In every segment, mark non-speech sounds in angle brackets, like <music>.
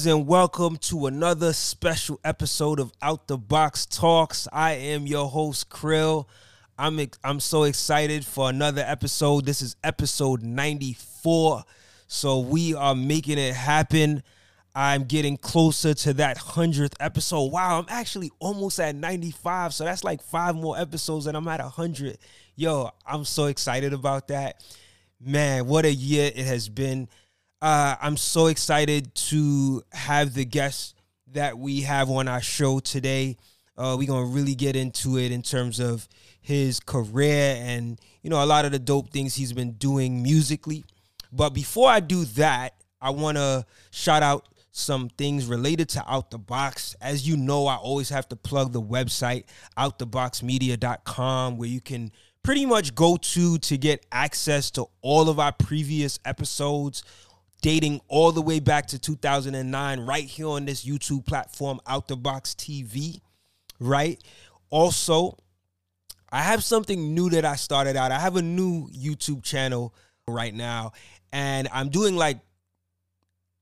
Greetings and welcome to another special episode of Out the Box Talks. I am your host Krill. I'm I'm so excited for another episode. This is episode 94. So we are making it happen. I'm getting closer to that 100th episode. Wow, I'm actually almost at 95. So that's like 5 more episodes and I'm at 100. Yo, I'm so excited about that. Man, what a year it has been. Uh, I'm so excited to have the guests that we have on our show today. Uh, we're gonna really get into it in terms of his career and you know a lot of the dope things he's been doing musically. But before I do that, I want to shout out some things related to Out the Box. As you know, I always have to plug the website outtheboxmedia.com where you can pretty much go to to get access to all of our previous episodes dating all the way back to 2009 right here on this YouTube platform Out the Box TV, right? Also, I have something new that I started out. I have a new YouTube channel right now and I'm doing like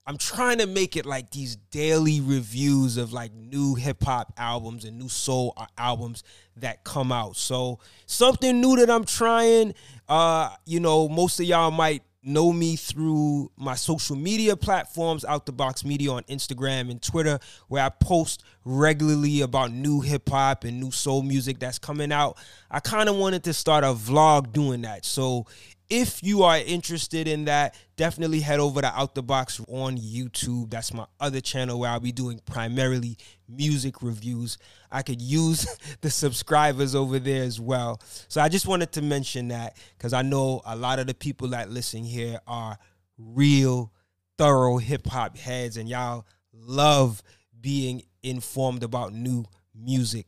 I'm trying to make it like these daily reviews of like new hip hop albums and new soul albums that come out. So something new that I'm trying. Uh, you know, most of y'all might know me through my social media platforms, Out the Box Media on Instagram and Twitter, where I post regularly about new hip hop and new soul music that's coming out. I kind of wanted to start a vlog doing that. So if you are interested in that, definitely head over to Out the Box on YouTube. That's my other channel where I'll be doing primarily music reviews. I could use <laughs> the subscribers over there as well. So I just wanted to mention that because I know a lot of the people that listen here are real, thorough hip hop heads, and y'all love being informed about new music.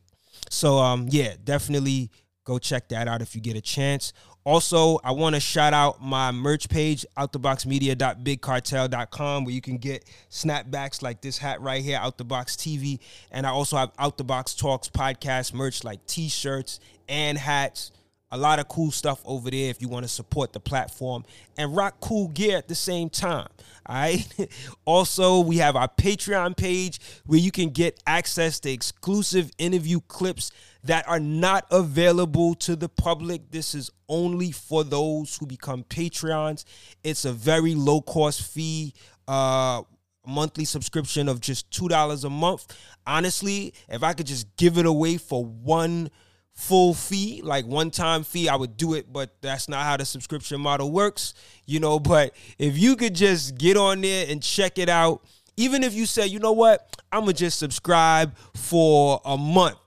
So um yeah, definitely go check that out if you get a chance. Also, I want to shout out my merch page, outtheboxmedia.bigcartel.com, where you can get snapbacks like this hat right here, Out the Box TV. And I also have Out the Box Talks podcast merch like t shirts and hats. A lot of cool stuff over there if you want to support the platform and rock cool gear at the same time. All right. <laughs> also, we have our Patreon page where you can get access to exclusive interview clips that are not available to the public. This is only for those who become Patreons. It's a very low cost fee. Uh, monthly subscription of just $2 a month. Honestly, if I could just give it away for one full fee, like one time fee, I would do it, but that's not how the subscription model works, you know. But if you could just get on there and check it out, even if you say, you know what, I'm gonna just subscribe for a month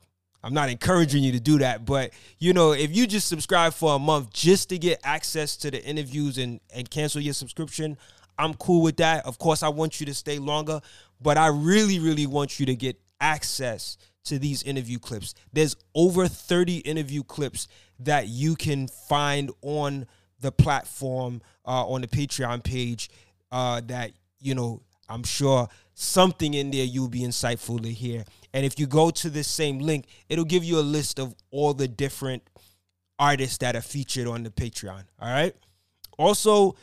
I'm not encouraging you to do that, but you know, if you just subscribe for a month just to get access to the interviews and and cancel your subscription, I'm cool with that. Of course, I want you to stay longer, but I really really want you to get access to these interview clips. There's over 30 interview clips that you can find on the platform uh, on the Patreon page uh, that you know I'm sure something in there you'll be insightful to hear. And if you go to this same link, it'll give you a list of all the different artists that are featured on the Patreon. All right. Also,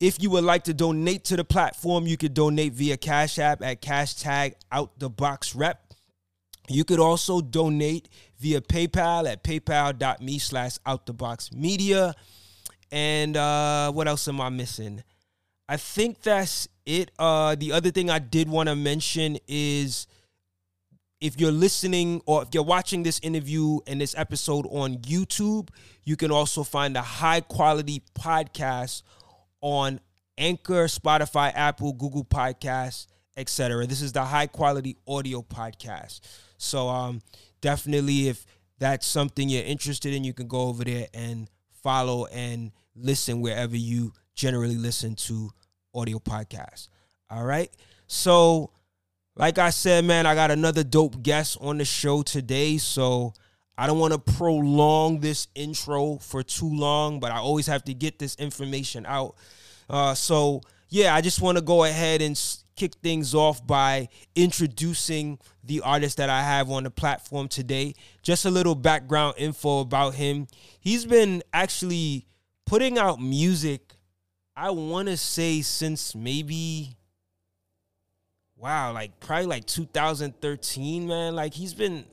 if you would like to donate to the platform, you could donate via Cash App at cash tag out the box rep. You could also donate via PayPal at paypal.me slash out the box media. And uh, what else am I missing? I think that's it. Uh, the other thing I did want to mention is if you're listening or if you're watching this interview and this episode on YouTube, you can also find a high quality podcast on Anchor, Spotify, Apple, Google Podcasts, etc. This is the high quality audio podcast. So um, definitely if that's something you're interested in, you can go over there and follow and listen wherever you generally listen to audio podcasts. All right. So like I said, man, I got another dope guest on the show today. So I don't want to prolong this intro for too long, but I always have to get this information out. Uh, so, yeah, I just want to go ahead and kick things off by introducing the artist that I have on the platform today. Just a little background info about him. He's been actually putting out music, I want to say, since maybe wow, like probably like 2013, man. Like he's been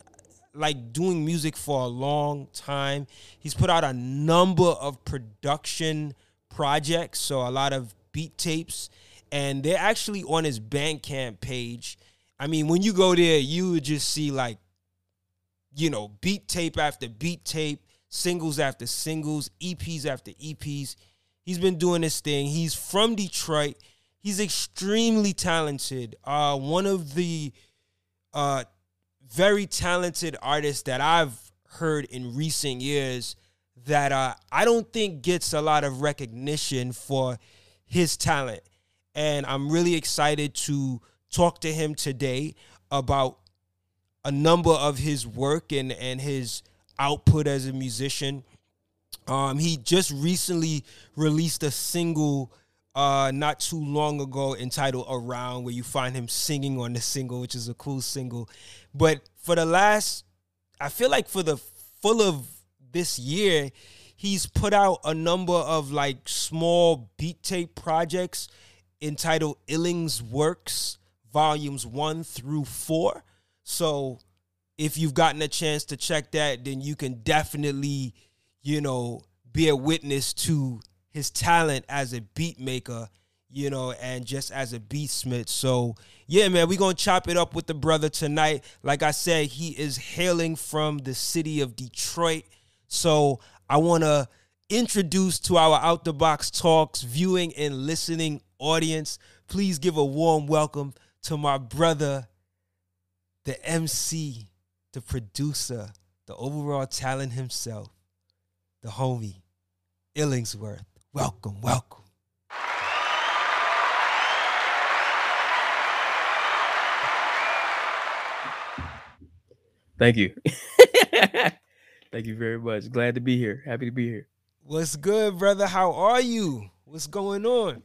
like doing music for a long time. He's put out a number of production projects, so a lot of beat tapes, and they're actually on his Bandcamp page. I mean, when you go there, you would just see like, you know, beat tape after beat tape, singles after singles, EPs after EPs. He's been doing this thing. He's from Detroit. He's extremely talented. Uh, one of the uh, very talented artists that I've heard in recent years that uh, I don't think gets a lot of recognition for his talent. And I'm really excited to talk to him today about a number of his work and, and his output as a musician. Um, he just recently released a single uh, not too long ago entitled Around, where you find him singing on the single, which is a cool single. But for the last, I feel like for the full of this year, he's put out a number of like small beat tape projects entitled Illings Works, volumes one through four. So if you've gotten a chance to check that, then you can definitely, you know, be a witness to his talent as a beat maker you know, and just as a beatsmith. So, yeah, man, we're going to chop it up with the brother tonight. Like I said, he is hailing from the city of Detroit. So, I want to introduce to our Out the Box Talks viewing and listening audience. Please give a warm welcome to my brother, the MC, the producer, the overall talent himself, the homie, Illingsworth. Welcome, welcome. Thank you. <laughs> Thank you very much. Glad to be here. Happy to be here. What's good, brother? How are you? What's going on?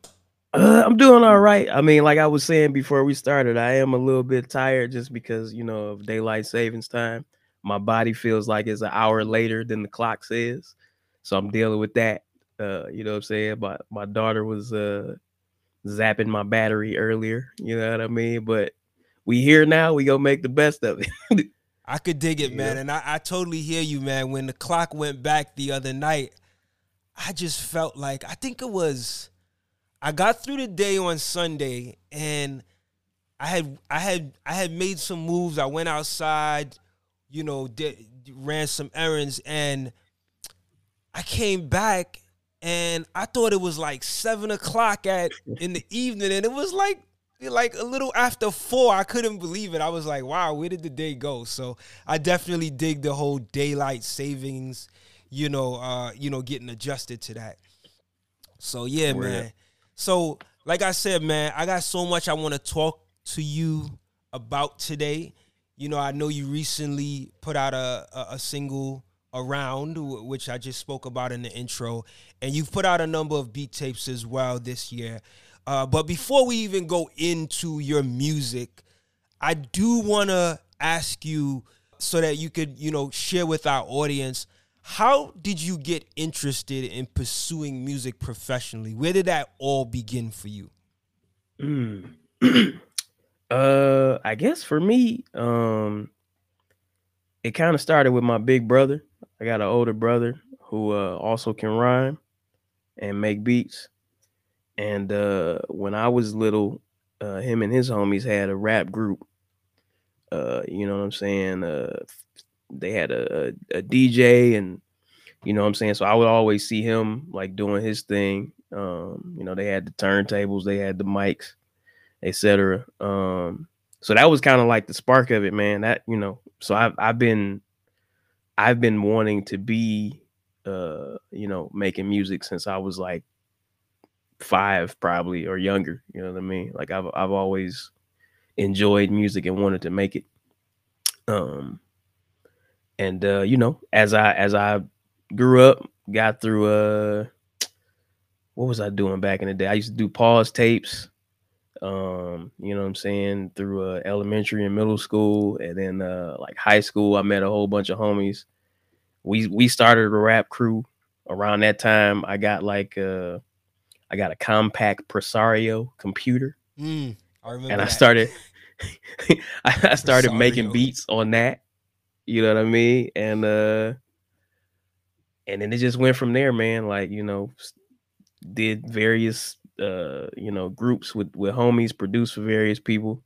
Uh, I'm doing all right. I mean, like I was saying before we started, I am a little bit tired just because, you know, of daylight savings time. My body feels like it's an hour later than the clock says. So I'm dealing with that. Uh, you know what I'm saying? My my daughter was uh zapping my battery earlier, you know what I mean? But we here now, we gonna make the best of it. <laughs> I could dig it, man. And I, I totally hear you, man. When the clock went back the other night, I just felt like I think it was I got through the day on Sunday and I had I had I had made some moves. I went outside, you know, did, ran some errands and I came back and I thought it was like seven o'clock at in the evening, and it was like like a little after four. I couldn't believe it. I was like, wow, where did the day go? So I definitely dig the whole daylight savings, you know, uh, you know, getting adjusted to that. So yeah, man. So like I said, man, I got so much I want to talk to you about today. You know, I know you recently put out a, a, a single around which i just spoke about in the intro and you've put out a number of beat tapes as well this year uh, but before we even go into your music, I do want to ask you so that you could, you know, share with our audience how did you get interested in pursuing music professionally? Where did that all begin for you? Mm. <clears throat> uh, I guess for me, um, it kind of started with my big brother. I got an older brother who uh, also can rhyme and make beats. And uh, when I was little, uh, him and his homies had a rap group. Uh, you know what I'm saying? They had a, a, a, DJ, and you know what I'm saying. So I would always see him like doing his thing. Um, you know, they had the turntables, they had the mics, etc. Um, so that was kind of like the spark of it, man. That you know, so I've I've been I've been wanting to be, uh, you know, making music since I was like five probably or younger. You know what I mean? Like I've I've always enjoyed music and wanted to make it. Um and uh, you know, as I as I grew up, got through uh what was I doing back in the day? I used to do pause tapes. Um, you know what I'm saying, through uh, elementary and middle school, and then uh like high school, I met a whole bunch of homies. We we started a rap crew around that time. I got like uh I got a Compaq Presario computer. Mm, I. And that. <laughs> I started I started making beats on that. You know what I mean? And uh and then it just went from there, man. Like, you know, did various uh, you know, groups with with homies, produced for various people.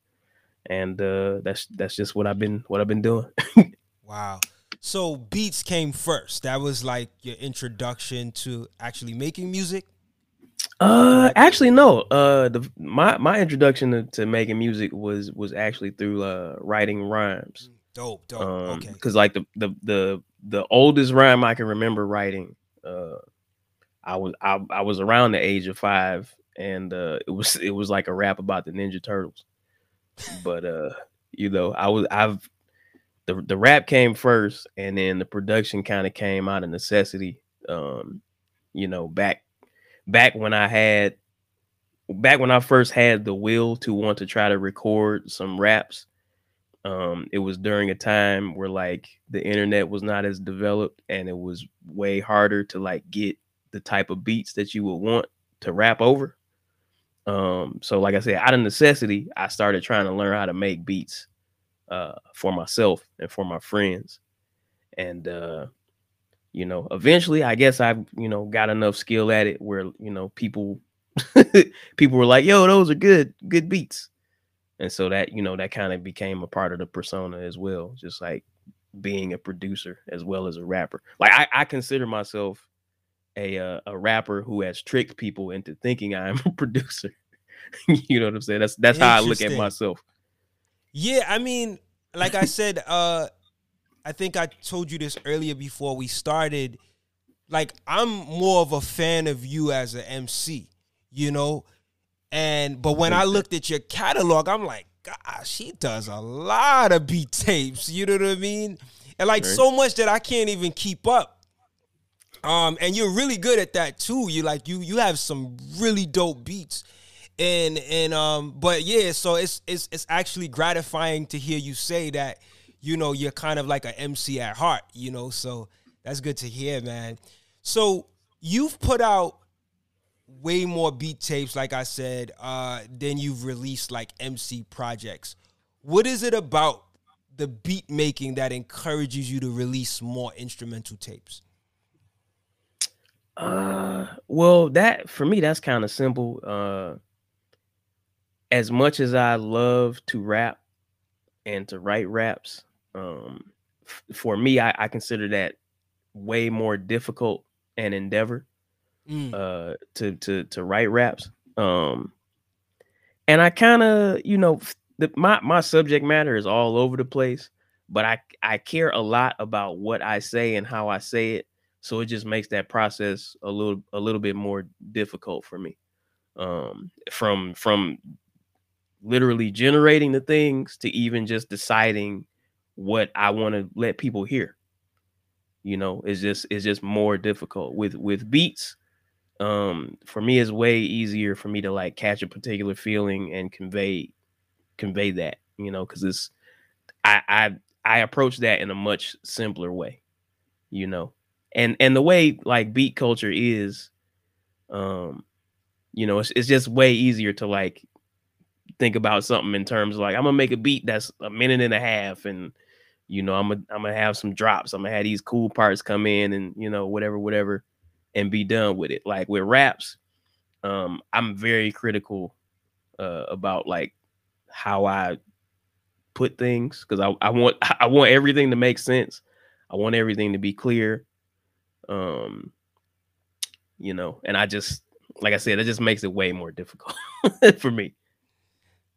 And uh that's that's just what I've been what I've been doing. <laughs> wow. So beats came first. That was like your introduction to actually making music. Uh, actually, no. Uh, the my my introduction to, to making music was was actually through uh writing rhymes. Dope, dope. Um, okay. Because like the the the the oldest rhyme I can remember writing, uh, I was I I was around the age of five, and uh, it was it was like a rap about the Ninja Turtles. but uh, you know, I was I've the the rap came first, and then the production kind of came out of necessity. Um, you know, back back when I had back when I first had the will to want to try to record some raps. Um, it was during a time where like the internet was not as developed and it was way harder to like get the type of beats that you would want to rap over. Um, so like I said, out of necessity, I started trying to learn how to make beats uh, for myself and for my friends. And uh, you know, eventually, I guess I you know got enough skill at it where you know people <laughs> people were like, "Yo, those are good good beats," and so that you know that kind of became a part of the persona as well, just like being a producer as well as a rapper. Like I, I consider myself a uh, a rapper who has tricked people into thinking I'm <laughs> a producer. you know what I'm saying? That's that's how I look at myself. Yeah, I mean, like I said, uh I think I told you this earlier before we started. Like, I'm more of a fan of you as an MC, you know? And but when I looked at your catalog, I'm like, gosh, she does a lot of beat tapes. You know what I mean? And like right. so much that I can't even keep up. Um, and you're really good at that too. You like you you have some really dope beats and and um but yeah so it's it's it's actually gratifying to hear you say that you know you're kind of like an MC at heart you know so that's good to hear man so you've put out way more beat tapes like I said uh than you've released like MC projects. What is it about the beat making that encourages you to release more instrumental tapes? Uh well that for me that's kind of simple. Uh as much as I love to rap and to write raps, um, f- for me, I, I, consider that way more difficult an endeavor mm. uh, to to to write raps. Um, and I kind of, you know, the, my my subject matter is all over the place, but I I care a lot about what I say and how I say it, so it just makes that process a little a little bit more difficult for me. Um, from from literally generating the things to even just deciding what I want to let people hear. You know, it's just it's just more difficult with with beats. Um, for me, it's way easier for me to like catch a particular feeling and convey convey that. You know, because it's I I I approach that in a much simpler way. You know, and and the way like beat culture is, um, you know, it's it's just way easier to like think about something in terms of like I'm gonna make a beat that's a minute and a half, and you know I'm gonna I'm gonna have some drops. I'm gonna have these cool parts come in, and you know whatever whatever, and be done with it. Like with raps, um, I'm very critical uh, about like how I put things because I, I want <laughs> I want everything to make sense. I want everything to be clear. Um, you know, and I just like I said, it just makes it way more difficult <laughs> for me.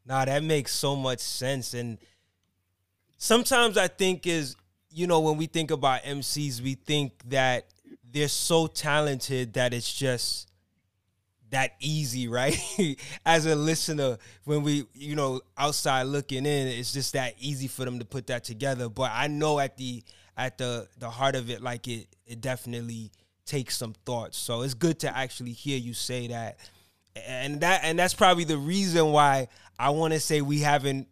Nah, that makes so much sense. And sometimes I think is, you know, when we think about MCs, we think that they're so talented that it's just that easy, <laughs> right? As a listener, when we, you know, outside looking in, it's just that easy for them to put that together. But I know at the at the the heart of it, like it it definitely takes some thought. So it's good to actually hear you say that and that and that's probably the reason why I want to say we haven't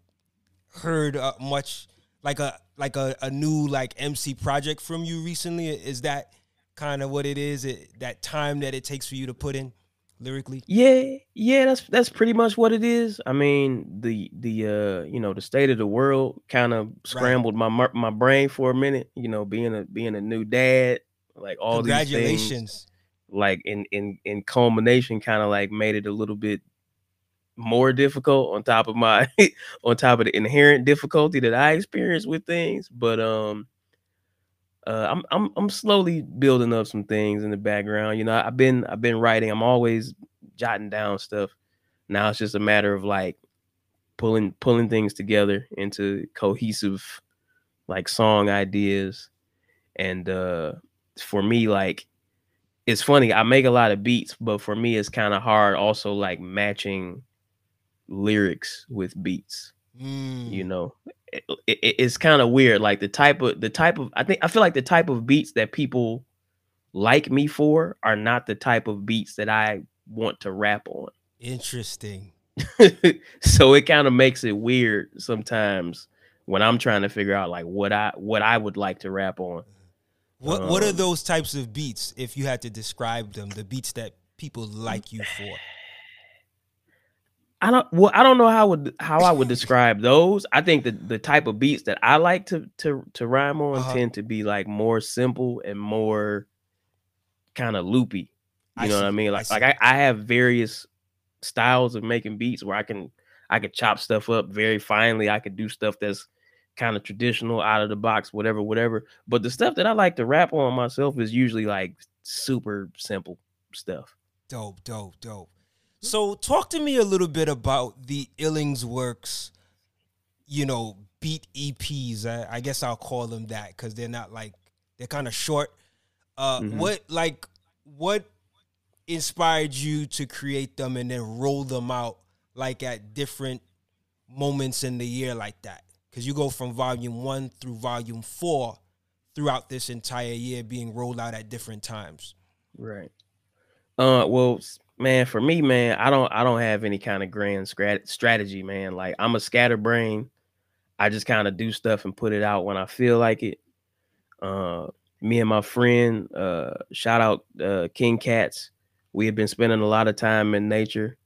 heard uh, much like a like a, a new like MC project from you recently. Is that kind of what it is? It, that time that it takes for you to put in lyrically? Yeah, yeah, that's that's pretty much what it is. I mean, the the uh, you know, the state of the world kind of scrambled right. my my brain for a minute, you know, being a being a new dad, like all Congratulations. these things like in in in culmination kind of like made it a little bit more difficult on top of my <laughs> on top of the inherent difficulty that I experience with things, but um uh, I'm I'm I'm slowly building up some things in the background. You know, I've been I've been writing. I'm always jotting down stuff. Now it's just a matter of like pulling pulling things together into cohesive like song ideas. And uh for me, like it's funny, I make a lot of beats, but for me it's kind of hard also like matching lyrics with beats. Mm. You know, it, it, it's kind of weird. Like the type of the type of I think I feel like the type of beats that people like me for are not the type of beats that I want to rap on. Interesting. <laughs> so it kind of makes it weird sometimes when I'm trying to figure out like what I what I would like to rap on. What um, what are um, those types of beats if you had to describe them, the beats that people like you for? I don't well, I don't know how would how I would describe those. I think the the type of beats that I like to to to rhyme on uh-huh. tend to be like more simple and more kind of loopy. You I know see, what I mean? Like I like I, I have various styles of making beats where I can I can chop stuff up very finely. I could do stuff that's kind of traditional, out of the box, whatever, whatever. But the stuff that I like to rap on myself is usually like super simple stuff. Dope, dope, dope. So talk to me a little bit about the Illings Works, you know, beat EPs. I, I guess I'll call them that because they're not like they're kind of short. Uh, mm-hmm. What like what inspired you to create them and then roll them out like at different moments in the year like that? Because you go from volume one through volume four throughout this entire year being rolled out at different times. Right. Uh, well, man, for me, man, I don't I don't have any kind of grand strategy, man. Like I'm a scatterbrain. I just kind of do stuff and put it out when I feel like it. Uh, me and my friend, uh, shout out uh, King Cats. We have been spending a lot of time in nature.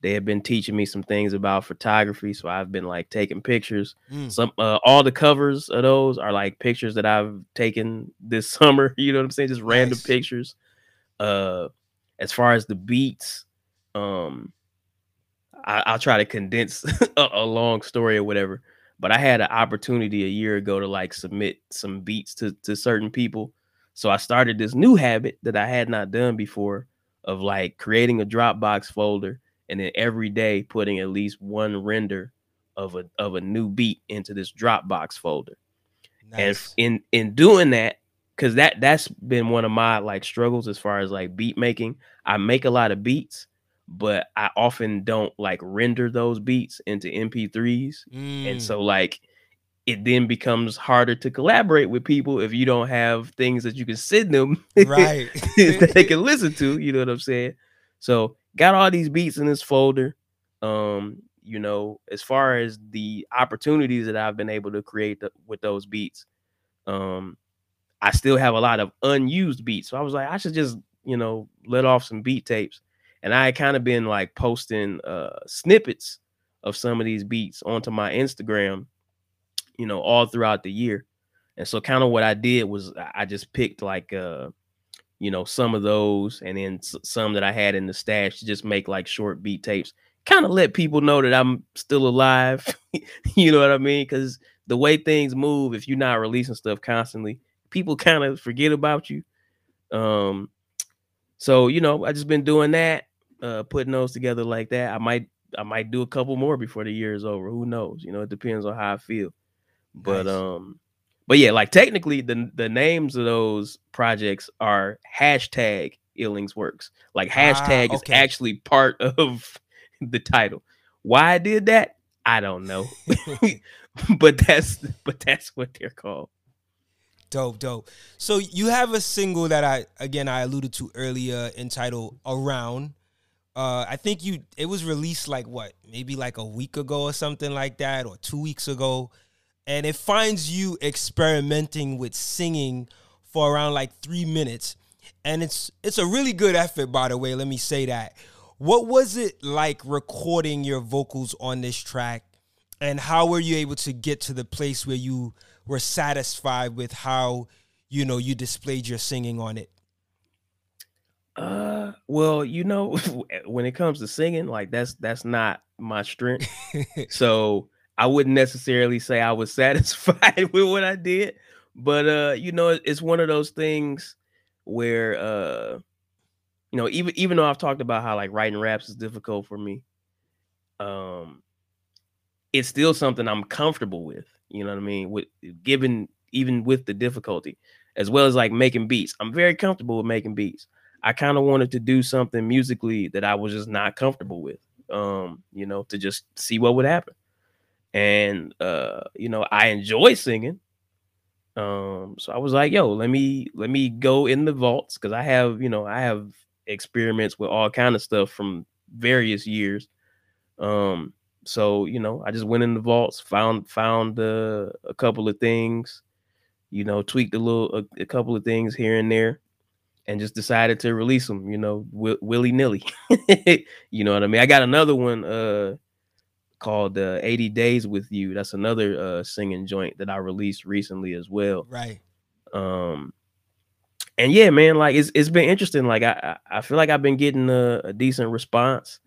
They have been teaching me some things about photography, so I've been like taking pictures. Mm. Some uh, all the covers of those are like pictures that I've taken this <laughs> summer. You know what I'm saying? Just random nice. pictures. Uh, as far as the beats, um, I, will try to condense <laughs> a, a, long story or whatever. But I had an opportunity a year ago to like submit some beats to to certain people. So I started this new habit that I had not done before of like creating a Dropbox folder and then every day putting at least one render of a of a new beat into this Dropbox folder. Nice. And in in doing that, because that that's been one of my like struggles as far as like beat making. I make a lot of beats, but I often don't like render those beats into MP3s, mm. and so like it then becomes harder to collaborate with people if you don't have things that you can send them right <laughs> that they can <laughs> listen to. You know what I'm saying? So got all these beats in this folder. Um, you know, as far as the opportunities that I've been able to create the, with those beats, um, I still have a lot of unused beats. So I was like, I should just, you know, let off some beat tapes. And I had kind of been like posting uh snippets of some of these beats onto my Instagram, you know, all throughout the year. And so kind of what I did was I just picked like uh you know some of those and then some that I had in the stash to just make like short beat tapes. Kind of let people know that I'm still alive. <laughs> you know what I mean? Cuz the way things move if you're not releasing stuff constantly, people kind of forget about you. Um, so you know, I just been doing that, uh, putting those together like that. I might I might do a couple more before the year is over. Who knows? You know, it depends on how I feel. But nice. um, but yeah, like technically the the names of those projects are hashtag Illings Works. Like hashtag ah, okay. is actually part <laughs> of the title. Why I did that, I don't know. <laughs> <laughs> but that's but that's what they're called. Dope, dope. So you have a single that I again I alluded to earlier entitled Around. Uh, I think you it was released like what, maybe like a week ago or something like that, or two weeks ago. And it finds you experimenting with singing for around like three minutes. And it's it's a really good effort, by the way. Let me say that. what was it like recording your vocals on this track? And how were you able to get to the place where you were satisfied with how, you know, you displayed your singing on it? Uh, well, you know, <laughs> when it comes to singing, like that's that's not my strength. <laughs> so I wouldn't necessarily say I was <laughs> satisfied with what I did, but uh, you know, it's one of those things where uh, you know, even even though I've talked about how like writing raps is difficult for me, um, it's still something I'm comfortable with. You know what I mean? With given even with the difficulty, as well as like making beats, I'm very comfortable with making beats. I kind of wanted to do something musically that I was just not comfortable with. Um, you know, to just see what would happen. And uh, you know, I enjoy singing. Um, so I was like, yo, let me let me go in the vaults because I have, you know, I have experiments with all kind of stuff from various years. Um, so you know, I just went in the vaults, found found uh, a couple of things, you know, tweaked a little a, a couple of things here and there and just decided to release them, you know, w- willy nilly. <laughs> you know what I mean? I got another one uh called uh, 80 Days with You. That's another uh singing joint that I released recently as well. Right. Um and yeah, man, like it's it's been interesting. Like I I feel like I've been getting a, a decent response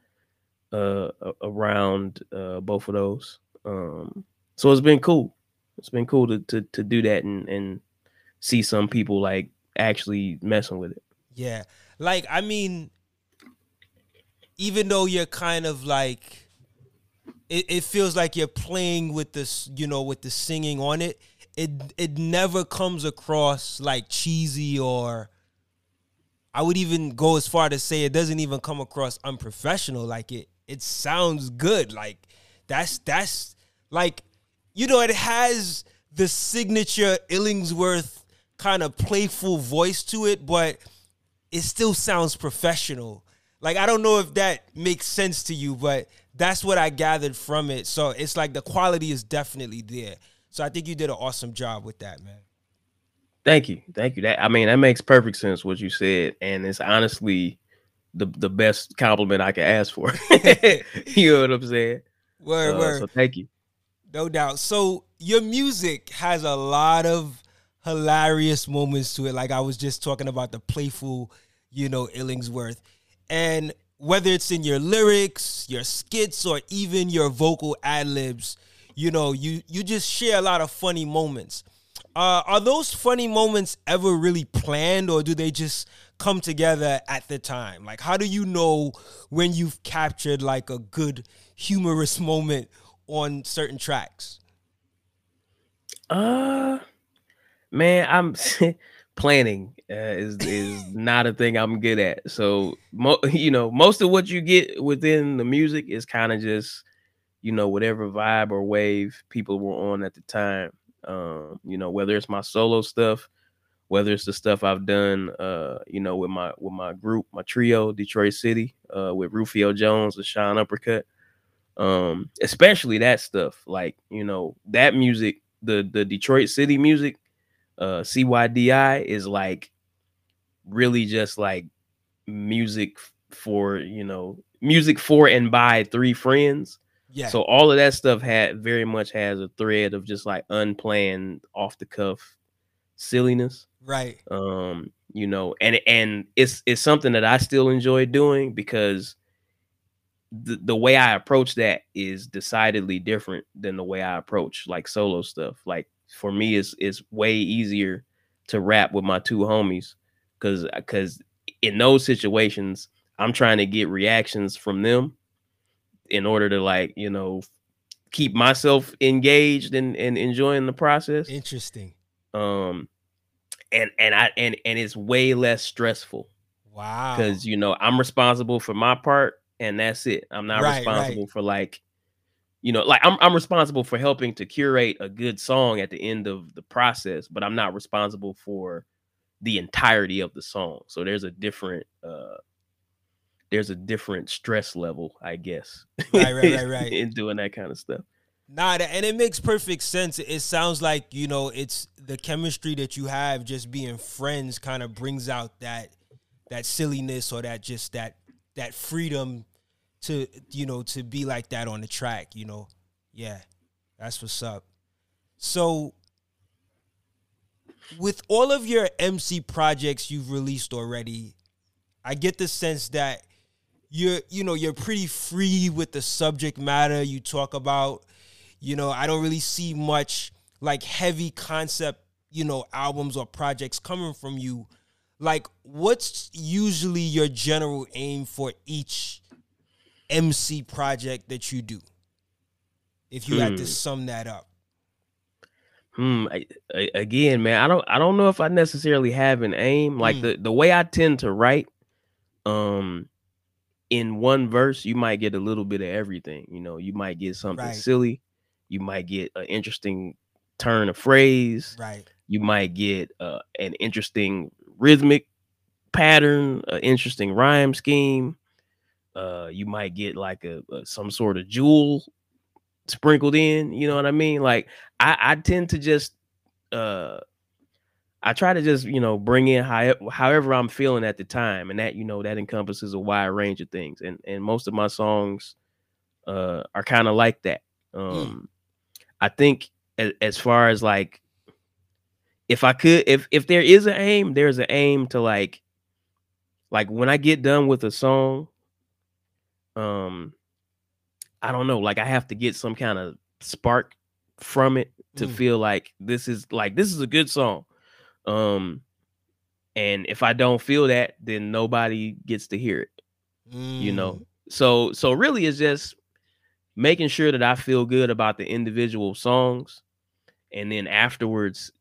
uh around uh both of those. Um so it's been cool. It's been cool to to to do that and and see some people like actually messing with it. Yeah. Like, I mean, even though you're kind of like it, it feels like you're playing with this, you know, with the singing on it, it it never comes across like cheesy or I would even go as far to say it doesn't even come across unprofessional. Like it it sounds good. Like that's that's like you know, it has the signature Illingsworth kind of playful voice to it, but it still sounds professional. Like I don't know if that makes sense to you, but that's what I gathered from it. So it's like the quality is definitely there. So I think you did an awesome job with that, man. Thank you. Thank you. That I mean, that makes perfect sense what you said. And it's honestly the the best compliment I can ask for. <laughs> <laughs> you know what I'm saying? Word, uh, word. So thank you. No doubt. So your music has a lot of hilarious moments to it. Like I was just talking about the playful, you know, Illingsworth. And whether it's in your lyrics, your skits, or even your vocal ad libs, you know, you you just share a lot of funny moments. Uh, are those funny moments ever really planned, or do they just come together at the time? Like, how do you know when you've captured like a good humorous moment on certain tracks? Uh, Man, I'm <laughs> planning uh, is is <laughs> not a thing I'm good at. So, mo- <laughs> you know, most of what you get within the music is kind of just, you know, whatever vibe or wave people were on at the time. Um, you know, whether it's my solo stuff, whether it's the stuff I've done, uh, you know, with my with my group, my trio, Detroit City, uh, with Rufio Jones and Sean Uppercut. Um, especially that stuff, like you know, that music, the the Detroit City music uh CYDI is like really just like music for, you know, music for and by three friends. Yeah. So all of that stuff had very much has a thread of just like unplanned off the cuff silliness. Right. Um, you know, and and it's it's something that I still enjoy doing because the, the way I approach that is decidedly different than the way I approach like solo stuff. Like for me it's it's way easier to rap with my two homies because because in those situations I'm trying to get reactions from them in order to like you know keep myself engaged and, and enjoying the process. Interesting. Um and and I and and it's way less stressful. Wow. Cuz you know, I'm responsible for my part and that's it. I'm not right, responsible right. for like you know, like I'm I'm responsible for helping to curate a good song at the end of the process, but I'm not responsible for the entirety of the song. So there's a different uh there's a different stress level, I guess. <laughs> Right, right, right, right. in doing that kind of stuff. Nah, and it makes perfect sense. It sounds like, you know, it's the chemistry that you have just being friends kind of brings out that that silliness or that just that that freedom to you know to be like that on the track. You know, yeah, that's what's up. So with all of your MC projects you've released already, I get the sense that you're you know you're pretty free with the subject matter you talk about. You know, I don't really see much like heavy concept, you know, albums or projects coming from you. Like what's usually your general aim for each MC project that you do? If you had to Hmm. sum that up. Hmm. I, I- again, man, I don't I don't know if I necessarily have an aim. Like Mm. the the way I tend to write, um, in one verse, you might get a little bit of everything. You know, you might get something Right. silly, you might get an interesting turn of phrase, Right. you might get uh, an interesting rhythmic pattern, an interesting rhyme scheme. Uh, you might get like a, a some sort of jewel sprinkled in. You know what I mean? Like I, I tend to just uh I try to just, you know, bring in how, however I'm feeling at the time. And that, you know, that encompasses a wide range of things. And and most of my songs uh are kind of like that. Um I think as, as far as like if I could if if there is an aim, there's an aim to like like when I get done with a song, um I don't know, like I have to get some kind of spark from it to Mm. feel like this is like this is a good song. Um and if I don't feel that, then nobody gets to hear it, you know. Mm. So so really it's just making sure that I feel good about the individual songs and then afterwards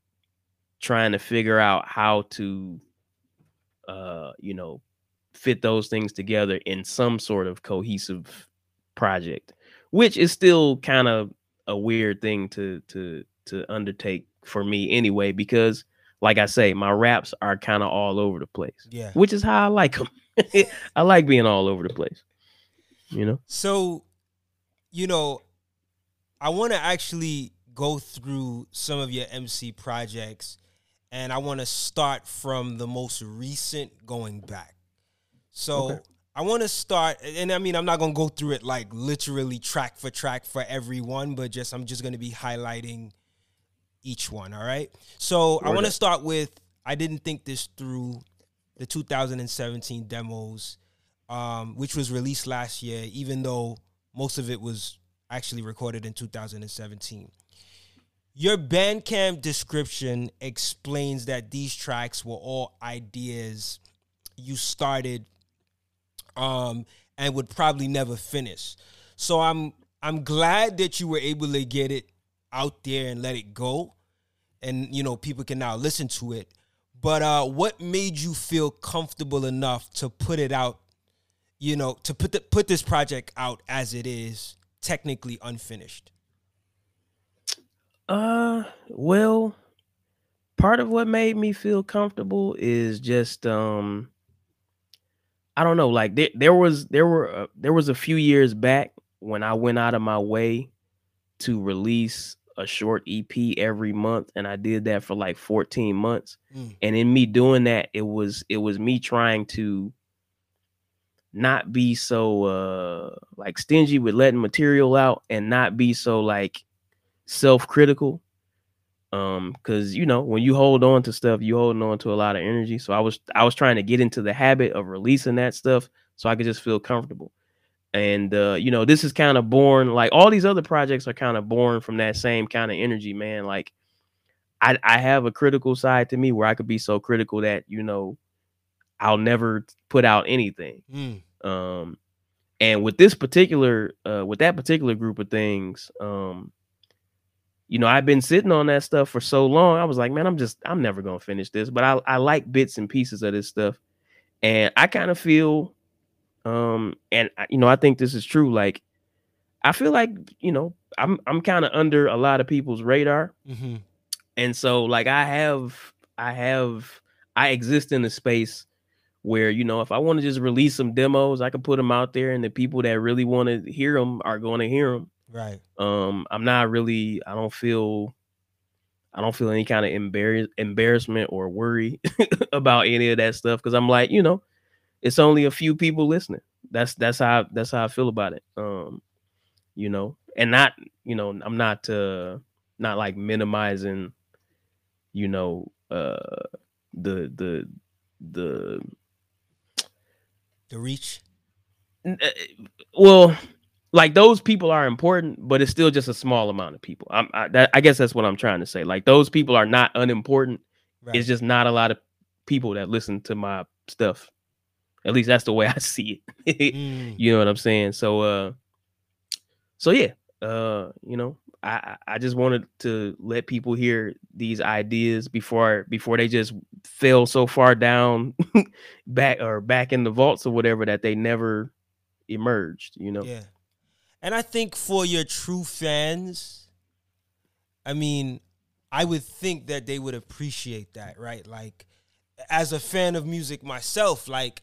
trying to figure out how to uh you know fit those things together in some sort of cohesive project which is still kind of a weird thing to to to undertake for me anyway because like I say my raps are kind of all over the place Yeah. which is how I like them <laughs> I like being all over the place you know So, you know, I want to actually go through some of your MC projects and I want to start from the most recent going back. So, Okay. I want to start and I mean I'm not going to go through it like literally track for track for everyone, but just I'm just going to be highlighting each one, all right? So, I want to start with I didn't think this through the 2017 demos um, which was released last year, even though most of it was actually recorded in 2017. Your Bandcamp description explains that these tracks were all ideas you started um, and would probably never finish. So I'm I'm glad that you were able to get it out there and let it go, and you know people can now listen to it. But uh, what made you feel comfortable enough to put it out? You know, to put the, put this project out as it is, technically unfinished. Uh, well, part of what made me feel comfortable is just um I don't know, like there, there was there were uh, there was a few years back when I went out of my way to release a short EP every month and I did that for like 14 months. Mm. And in me doing that, it was it was me trying to not be so uh like stingy with letting material out and not be so like self-critical um because you know when you hold on to stuff you holding on to a lot of energy so i was i was trying to get into the habit of releasing that stuff so i could just feel comfortable and uh you know this is kind of born like all these other projects are kind of born from that same kind of energy man. Like i i have a critical side to me where i could be so critical that you know i'll never put out anything. Mm. um and with this particular uh with that particular group of things um you know i've been sitting on that stuff for so long i was like man i'm just i'm never gonna finish this but i, I like bits and pieces of this stuff. And i kind of feel um and I- you know i think this is true like i feel like you know i'm i'm kind of under a lot of people's radar. Hmm and so like i have i have i exist in a space where you know if i want to just release some demos i can put them out there and the people that really want to hear them are going to hear them Right. um i'm not really i don't feel i don't feel any kind of embarrass embarrassment or worry <laughs> about any of that stuff because i'm like you know it's only a few people listening that's that's how that's how I feel about it. Um, you know, and not you know I'm not uh not like minimizing, you know, uh the the the The reach. uh, well like those people are important but it's still just a small amount of people I'm, I, that, I guess that's what i'm trying to say like those people are not unimportant Right. it's just not a lot of people that listen to my stuff at least that's the way <laughs> i see it Mm, you know what i'm saying so uh so yeah uh you know i i just wanted to let people hear these ideas before before they just fell so far down <laughs> back or back in the vaults or whatever that they never emerged you know Yeah. And I think for your true fans, I mean, I would think that they would appreciate that, right? Like as a fan of music myself, like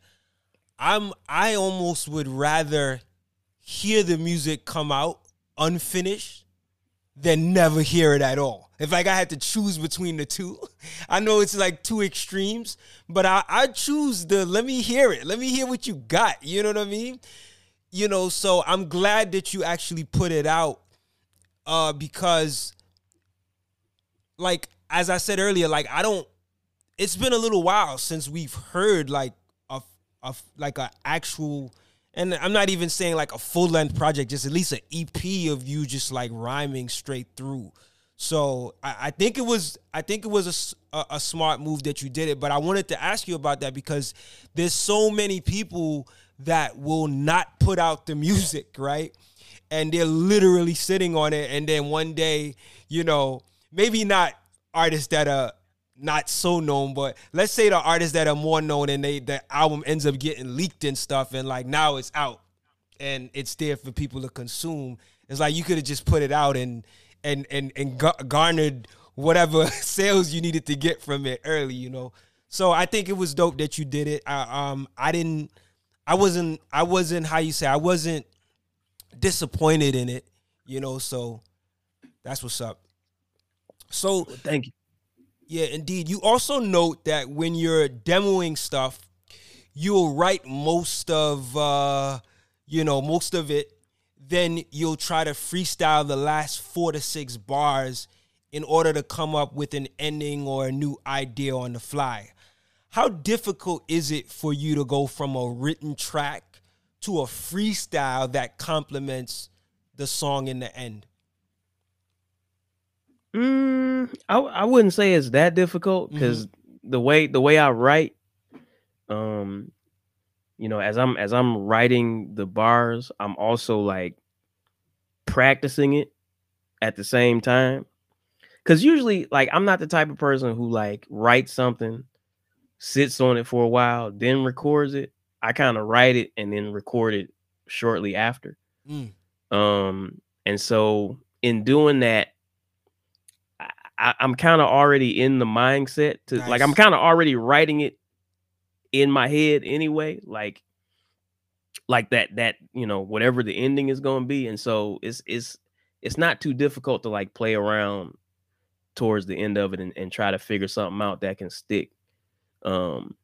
I'm I almost would rather hear the music come out unfinished than never hear it at all. If like I had to choose between the two, <laughs> I know it's like two extremes, but I I choose the let me hear it. Let me hear what you got. You know what I mean? you know so i'm glad that you actually put it out uh because like as i said earlier like i don't it's been a little while since we've heard like a, a like a actual and i'm not even saying like a full length project just at least an ep of you just like rhyming straight through so I, I think it was I think it was a smart move that you did it, but I wanted to ask you about that because there's so many people that will not put out the music, right? And they're literally sitting on it, and then one day, you know, maybe not artists that are not so known, but let's say the artists that are more known and they the album ends up getting leaked and stuff, and like now it's out and it's there for people to consume. It's like you could have just put it out and and and and garnered whatever <laughs> sales you needed to get from it early, you know. So I think it was dope that you did it. I, um, I didn't, I wasn't, I wasn't how you say, I wasn't disappointed in it, you know. So that's what's up. So thank you yeah, indeed. You also note that when you're demoing stuff, you'll write most of uh, you know, most of it, then you'll try to freestyle the last 4 to 6 bars in order to come up with an ending or a new idea on the fly. How difficult is it for you to go from a written track to a freestyle that complements the song in the end? Mm, I I wouldn't say it's that difficult because the way the way I write, um, you know, as I'm as I'm writing the bars, I'm also like practicing it at the same time. Cause usually, like, I'm not the type of person who like writes something, sits on it for a while, then records it. I kind of write it and then record it shortly after. Mm. Um, and so in doing that, I, I'm kind of already in the mindset to like I'm kind of already writing it in my head anyway, like like that that you know whatever the ending is going to be, and so it's it's it's not too difficult to like play around towards the end of it and, and try to figure something out that can stick. Um,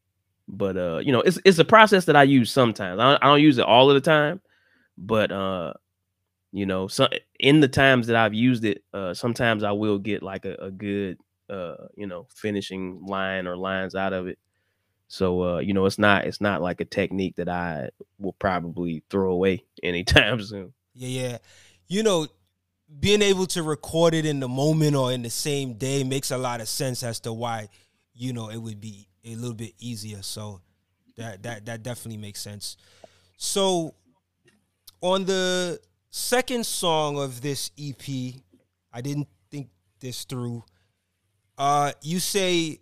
but uh, you know, it's it's a process that I use sometimes. I don't, I don't use it all of the time, but uh, you know, so in the times that I've used it, uh, sometimes I will get like a, a good uh, you know, finishing line or lines out of it. So uh, you know, it's not it's not like a technique that I will probably throw away <laughs> anytime soon. Yeah, yeah. You know, being able to record it in the moment or in the same day makes a lot of sense as to why, you know, it would be a little bit easier. So that that that definitely makes sense. So on the second song of this EP, I didn't think this through. Uh you say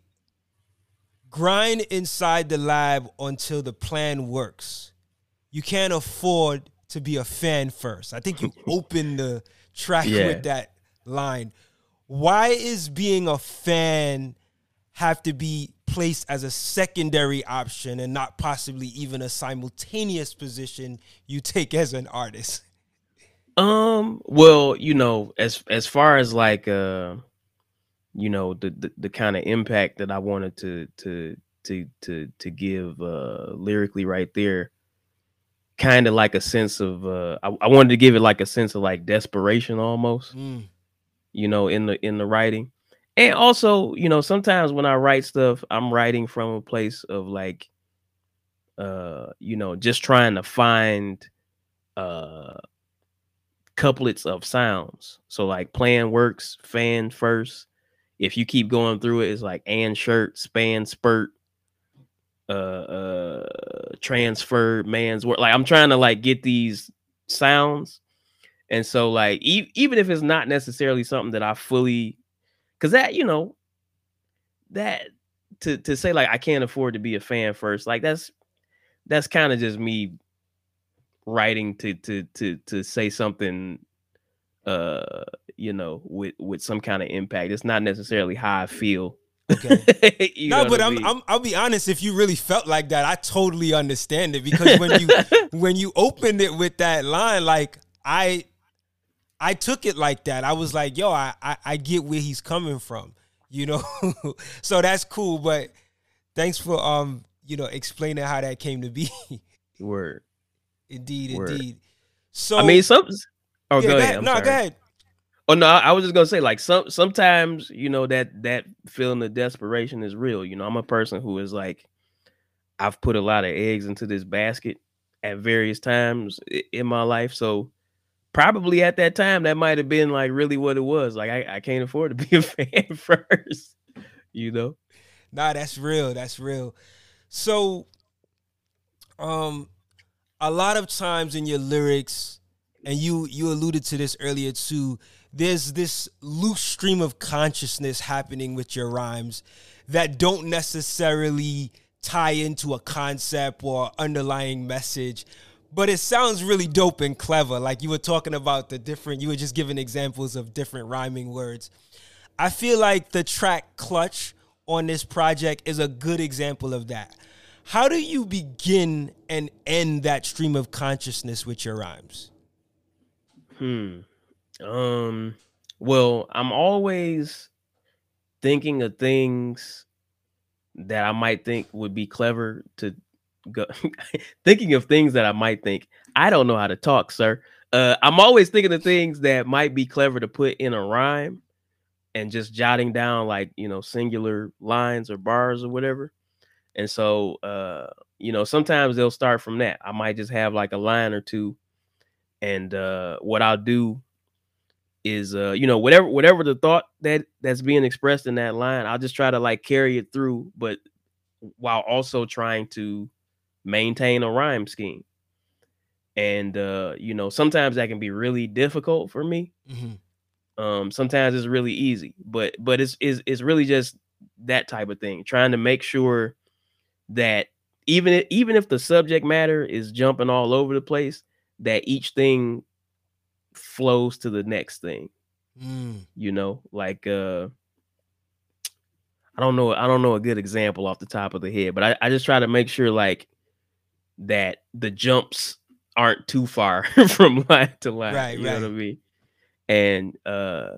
grind inside the lab until the plan works. You can't afford to be a fan first. I think you <laughs> open the track Yeah. with that line. Why is being a fan have to be placed as a secondary option and not possibly even a simultaneous position you take as an artist? Um, well, you know, as as far as like uh you know, the the, the kind of impact that I wanted to to to to to give uh lyrically right there kind of like a sense of uh I, I, wanted to give it like a sense of like desperation almost mm. you know in the in the writing and also you know sometimes when i write stuff i'm writing from a place of like uh you know just trying to find uh couplets of sounds. So like plan works fan first if you keep going through it it's like and shirt span spurt uh uh transfer man's work like i'm trying to like get these sounds. And so like e- even if it's not necessarily something that i fully because that you know that to to say like I can't afford to be a fan first, like that's that's kind of just me writing to to to to say something uh you know with with some kind of impact it's not necessarily how i feel okay <laughs> no but I'm, I'm i'll be honest if you really felt like that i totally understand it because when you <laughs> when you opened it with that line like i I took it like that. I was like, yo, I, I, I get where he's coming from, you know. <laughs> so that's cool. But thanks for um, you know, explaining how that came to be. Word. Indeed, Word. indeed. So I mean, some. Oh, yeah, go, ahead. no, sorry. go ahead. Oh no, I was just gonna say like some sometimes you know that that feeling of desperation is real. You know, I'm a person who is like, I've put a lot of eggs into this basket at various times in my life, so probably at that time that might have been like really what it was. Like I, I can't afford to be a <laughs> fan first, you know. Nah, that's real. That's real. So, um, a lot of times in your lyrics, and you you alluded to this earlier too. There's this loose stream of consciousness happening with your rhymes that don't necessarily tie into a concept or underlying message but it sounds really dope and clever. Like you were talking about the different, you were just giving examples of different rhyming words. I feel like the track Clutch on this project is a good example of that. How do you begin and end that stream of consciousness with your rhymes? Hmm. Um, well, I'm always thinking of things that I might think would be clever to go, <laughs> thinking of things that I might think I don't know how to talk, sir. Uh, I'm always thinking of things that might be clever to put in a rhyme, and just jotting down like you know singular lines or bars or whatever. And so, uh, you know, sometimes they'll start from that. I might just have like a line or two, and uh, what I'll do is, uh, you know, whatever whatever the thought that that's being expressed in that line, I'll just try to like carry it through, but while also trying to maintain a rhyme scheme. And uh, you know, sometimes that can be really difficult for me. Mm-hmm. Um, sometimes it's really easy, but but it's, it's it's really just that type of thing, trying to make sure that even if, even if the subject matter is jumping all over the place, that each thing flows to the next thing. Mm. You know, like uh I don't know, I don't know a good example off the top of the head, but I, I just try to make sure like that the jumps aren't too far <laughs> from line to line. Right, you right. know what I mean? And uh,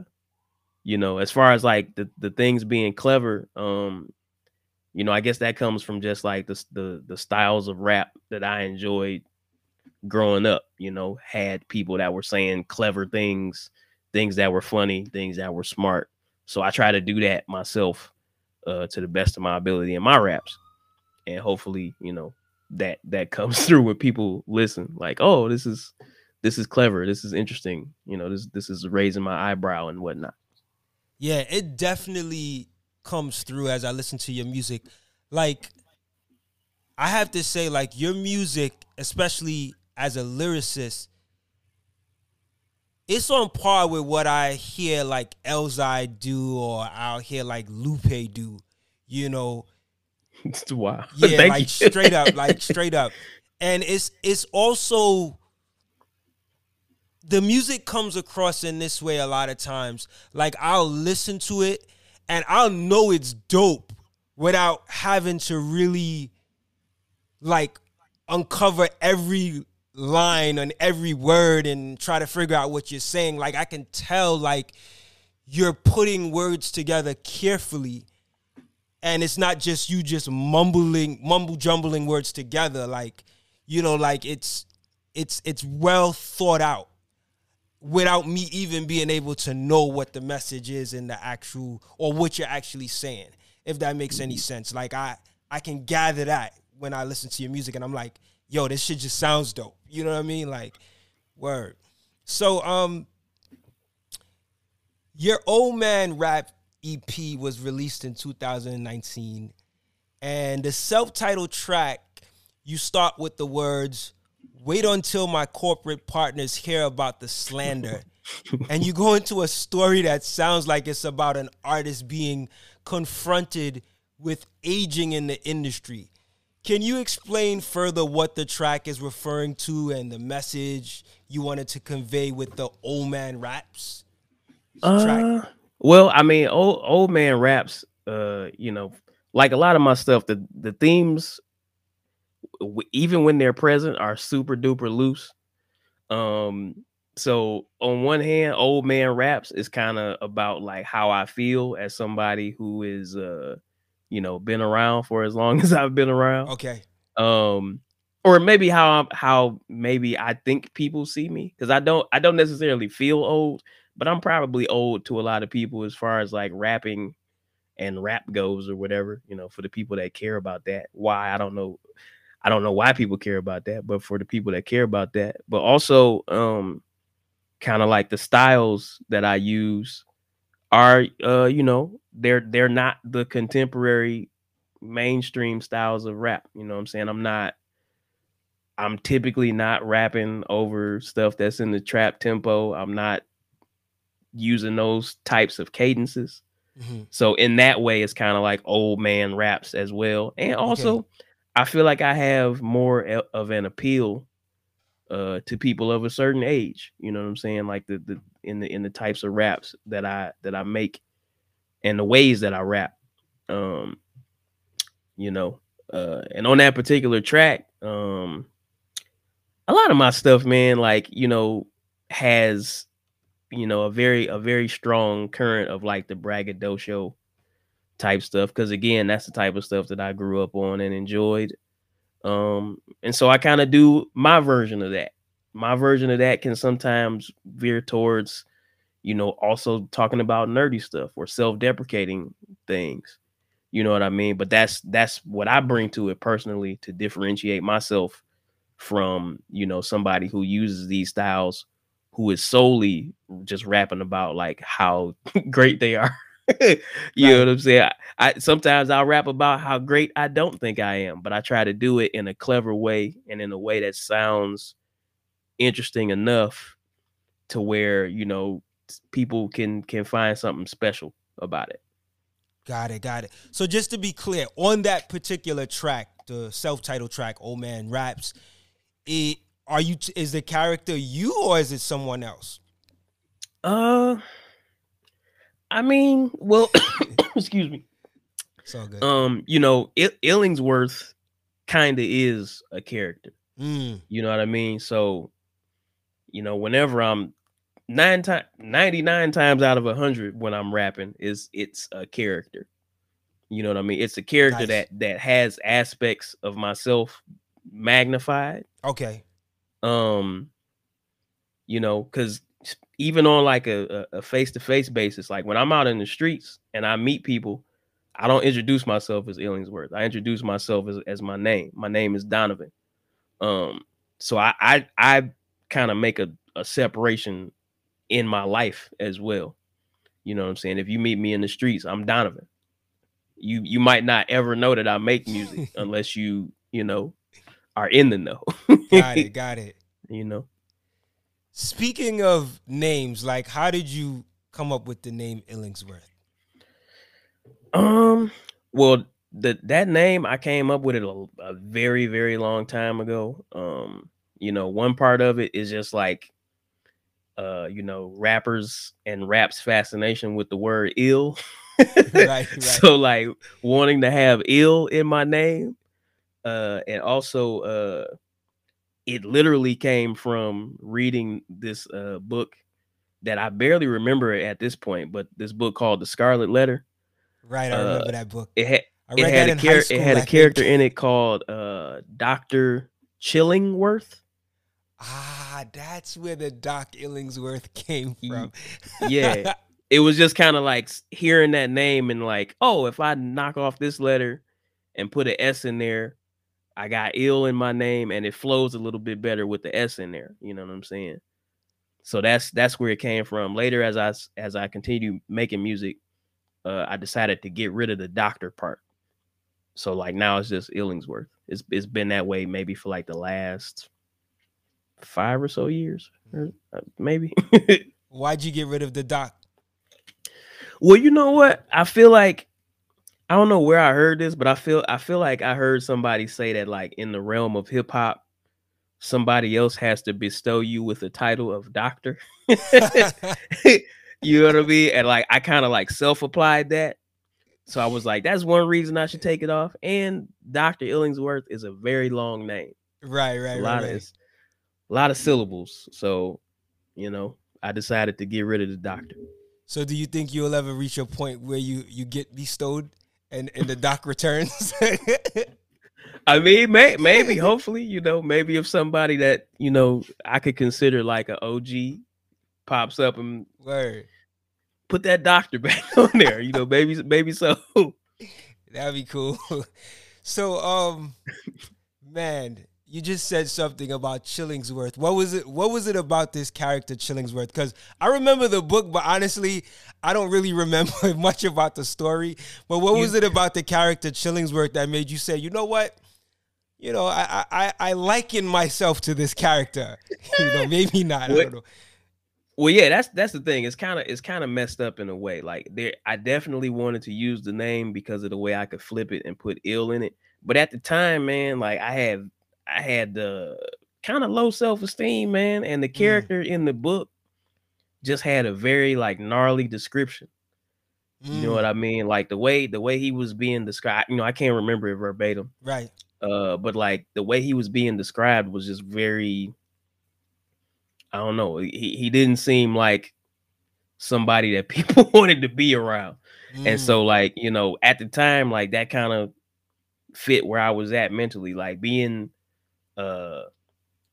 you know, as far as like the the things being clever, um, you know, I guess that comes from just like the the the styles of rap that I enjoyed growing up. You know, had people that were saying clever things, things that were funny, things that were smart. So I try to do that myself uh, to the best of my ability in my raps, and hopefully, you know, that that <laughs> comes through when people listen like oh this is this is clever this is interesting you know this this is raising my eyebrow and whatnot yeah it definitely comes through as i listen to your music like i have to say like your music especially as a lyricist it's on par with what i hear like Elzhi do or i'll hear like lupe do you know <laughs> wow. <laughs> Yeah, Thank like you. straight up, like <laughs> straight up. And it's it's also the music comes across in this way a lot of times. Like I'll listen to it and I'll know it's dope without having to really like uncover every line and every word and try to figure out what you're saying. Like I can tell like you're putting words together carefully. And it's not just you just mumbling mumble jumbling words together. Like you know like it's it's it's well thought out without me even being able to know what the message is in the actual or what you're actually saying if that makes any sense. Like i i can gather that when i listen to your music and i'm like yo this shit just sounds dope. You know what i mean? Like word. So um your old man rap ep was released in 2019 and the self-titled track you start with the words wait until my corporate partners hear about the slander. <laughs> and you go into a story that sounds like it's about an artist being confronted with aging in the industry. Can you explain further what the track is referring to and the message you wanted to convey with the old man raps? Uh, well, I mean, old old man raps. Uh, you know, like a lot of my stuff, the the themes even when they're present, are super duper loose. Um, so on one hand, old man raps is kind of about like how I feel as somebody who is uh, you know, been around for as long <laughs> as I've been around. Okay. Um, or maybe how I'm, how maybe I think people see me because I don't I don't necessarily feel old, but I'm probably old to a lot of people as far as like rapping and rap goes or whatever. You know, for the people that care about that. Why I don't know I don't know why people care about that, but for the people that care about that, but also um kind of like the styles that I use are uh you know, they're they're not the contemporary mainstream styles of rap, you know what I'm saying? I'm not I'm typically not rapping over stuff that's in the trap tempo. I'm not using those types of cadences. Mm-hmm. So in that way, it's kind of like old man raps as well. And also, okay. I feel like I have more of an appeal uh, to people of a certain age. You know what I'm saying? Like the the in the in the types of raps that I that I make and the ways that I rap. Um, you know, uh, and on that particular track, um, a lot of my stuff, man, like you know, has you know a very a very strong current of like the braggadocio type stuff because again that's the type of stuff that i grew up on and enjoyed. Um and so i kind of do my version of that. My version of that can sometimes veer towards you know also talking about nerdy stuff or self-deprecating things you know what i mean? But that's that's what i bring to it personally to differentiate myself from you know somebody who uses these styles who is solely just rapping about like how <laughs> great they are <laughs> you know what I'm saying? I, I, sometimes I'll rap about how great I don't think I am, but I try to do it in a clever way and in a way that sounds interesting enough to where you know people can can find something special about it. Got it, got it. So just to be clear, on that particular track, the self-titled track, "Old Man Raps," it are you is the character you or is it someone else? Uh I mean, well, <coughs> excuse me. It's all good. Um, you know, I- Illingsworth kind of is a character. Mm. You know what I mean? So, you know, whenever I'm nine times, ninety nine times out of a hundred when I'm rapping, is it's a character. You know what I mean? It's a character nice. that that has aspects of myself magnified. Okay. Um, you know, because even on like a face to face basis, like when I'm out in the streets and I meet people, I don't introduce myself as Illingsworth. I introduce myself as, as my name. My name is Donovan. Um, so I I, I kind of make a, a separation in my life as well. You know what I'm saying? If you meet me in the streets, I'm Donovan. You you might not ever know that I make music <laughs> unless you, you know, are in the know. got it, got it. <laughs> You know. Speaking of names, like how did you come up with the name Illingsworth? Um, well, the that name I came up with it a, a very very long time ago. Um, you know, one part of it is just like uh, you know, rappers and rap's fascination with the word ill. <laughs> right, <laughs> right. So like wanting to have ill in my name. Uh, and also uh it literally came from reading this uh, book that I barely remember at this point, but this book called The Scarlet Letter. Right, I remember uh, that book. It had it had, a, char- it had a character in it called uh, Doctor Chillingworth. Ah, that's where the Doc Illingsworth <laughs> came from. yeah. <laughs> It was just kind of like hearing that name and like, oh, if I knock off this letter and put an S in there, I got ill in my name and it flows a little bit better with the S in there. You know what I'm saying? So that's that's where it came from. Later, as I as I continued making music, uh, I decided to get rid of the doctor part. So like now it's just Illingsworth. It's it's been that way maybe for like the last five or so years, or uh, maybe. <laughs> Why'd you get rid of the doc? Well, you know what? I feel like I don't know where I heard this, but I feel I feel like I heard somebody say that like in the realm of hip hop, somebody else has to bestow you with the title of doctor. <laughs> <laughs> you know what I mean? And like I kind of like self-applied that. So I was like, that's one reason I should take it off. And Dr. Illingsworth is a very long name. Right, right, a lot right. Of, right. a lot of syllables. So, you know, I decided to get rid of the doctor. So do you think you'll ever reach a point where you you get bestowed and and the doc returns? <laughs> I mean, may, maybe, hopefully, you know, maybe if somebody that you know I could consider like an OG pops up and Word. put that doctor <laughs> back on there, you know, maybe, maybe so. That'd be cool. <laughs> So, um, man, you just said something about Chillingsworth. What was it? What was it about this character Chillingsworth? Because I remember the book, but honestly, I don't really <laughs> remember much about the story. But what was it about the character Chillingsworth that made you say, you know what? You know, I I, I liken myself to this character. <laughs> you know, maybe not. I don't know. Well, yeah, that's that's the thing. It's kind of it's kind of messed up in a way. Like there, I definitely wanted to use the name because of the way I could flip it and put ill in it. But at the time, man, like I had I had the kind of low self-esteem, man, and the mm. character mm. in the book just had a very like gnarly description. Mm. You know what mm. I mean? Like the way the way he was being described, you know, I can't remember it verbatim. Right. Uh, but like the way he was being described was just very I don't know. He he didn't seem like somebody that <laughs> people wanted to be around. Mm. And so like, you know, at the time like that kind of fit where I was at mentally like being uh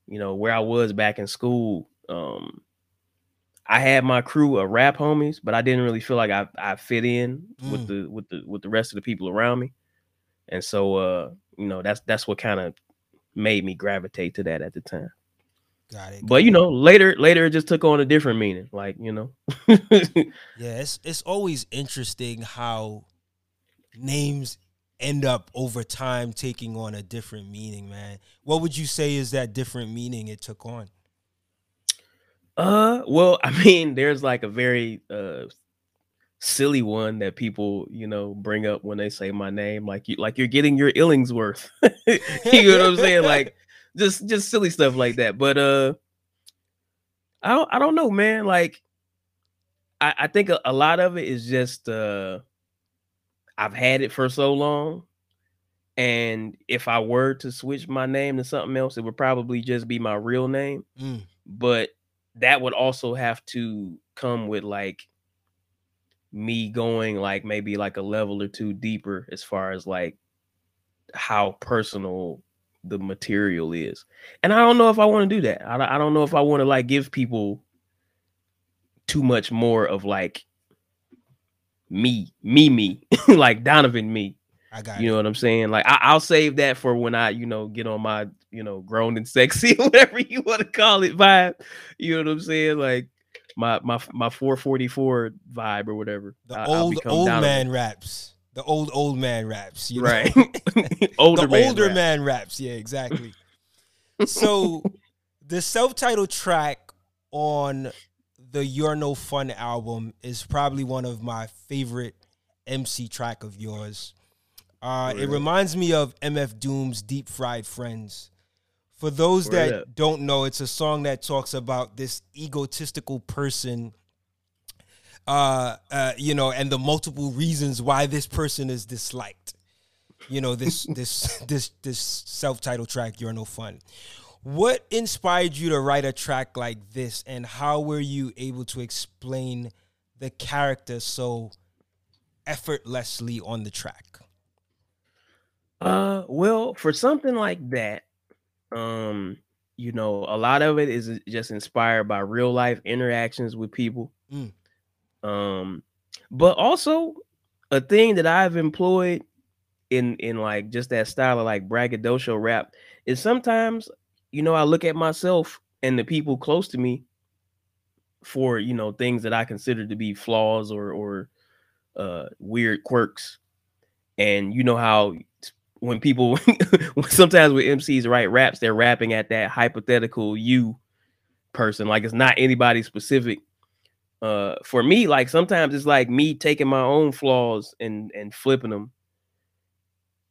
you know where I was back in school um I had my crew of rap homies but I didn't really feel like I I fit in mm. with the with the with the rest of the people around me and so uh you know that's that's what kind of made me gravitate to that at the time Got it. But you know, later later it just took on a different meaning. Like, you know. <laughs> yeah, it's it's always interesting how names end up over time taking on a different meaning, man. What would you say is that different meaning it took on? Uh, well, <laughs> I mean, there's like a very uh silly one that people, you know, bring up when they say my name, like you like you're getting your Illingsworth. <laughs> you know what I'm saying? Like just just silly stuff like that. But uh I don't I don't know, man. Like I, I think a, a lot of it is just uh I've had it for so long. And if I were to switch my name to something else, it would probably just be my real name. Mm. But that would also have to come with like me going like maybe like a level or two deeper as far as like how personal the material is. And I don't know if I want to do that. I, I don't know if I want to like give people too much more of like me, me, me, <laughs> like Donovan me. I got you know what I'm saying? Like I, will save that for when I, you know, get on my, you know, grown and sexy, <laughs> whatever you want to call it vibe. You know what I'm saying? Like my my my 444 vibe or whatever. The I, old old Donovan. man raps. The old old man raps. You know? Right. <laughs> older the man older rap. man raps. Yeah, exactly. so the self-titled track on the You're No Fun album is probably one of my favorite MC track of yours. Uh, It reminds me of MF Doom's Deep Fried Frenz. For those that don't know, it's a song that talks about this egotistical person, uh, uh, you know, and the multiple reasons why this person is disliked. You know, this <laughs> this this this self-titled track, You're No Fun. What inspired you to write a track like this, and how were you able to explain the character so effortlessly on the track? Uh, well, for something like that, um, you know, a lot of it is just inspired by real life interactions with people. Mm. Um, but also a thing that I've employed in in like just that style of like braggadocio rap is sometimes, you know, I look at myself and the people close to me for you know things that I consider to be flaws or or uh weird quirks. And you know how when people <laughs> sometimes with MCs write raps, they're rapping at that hypothetical you person, like it's not anybody specific. Uh, for me, like sometimes it's like me taking my own flaws and and flipping them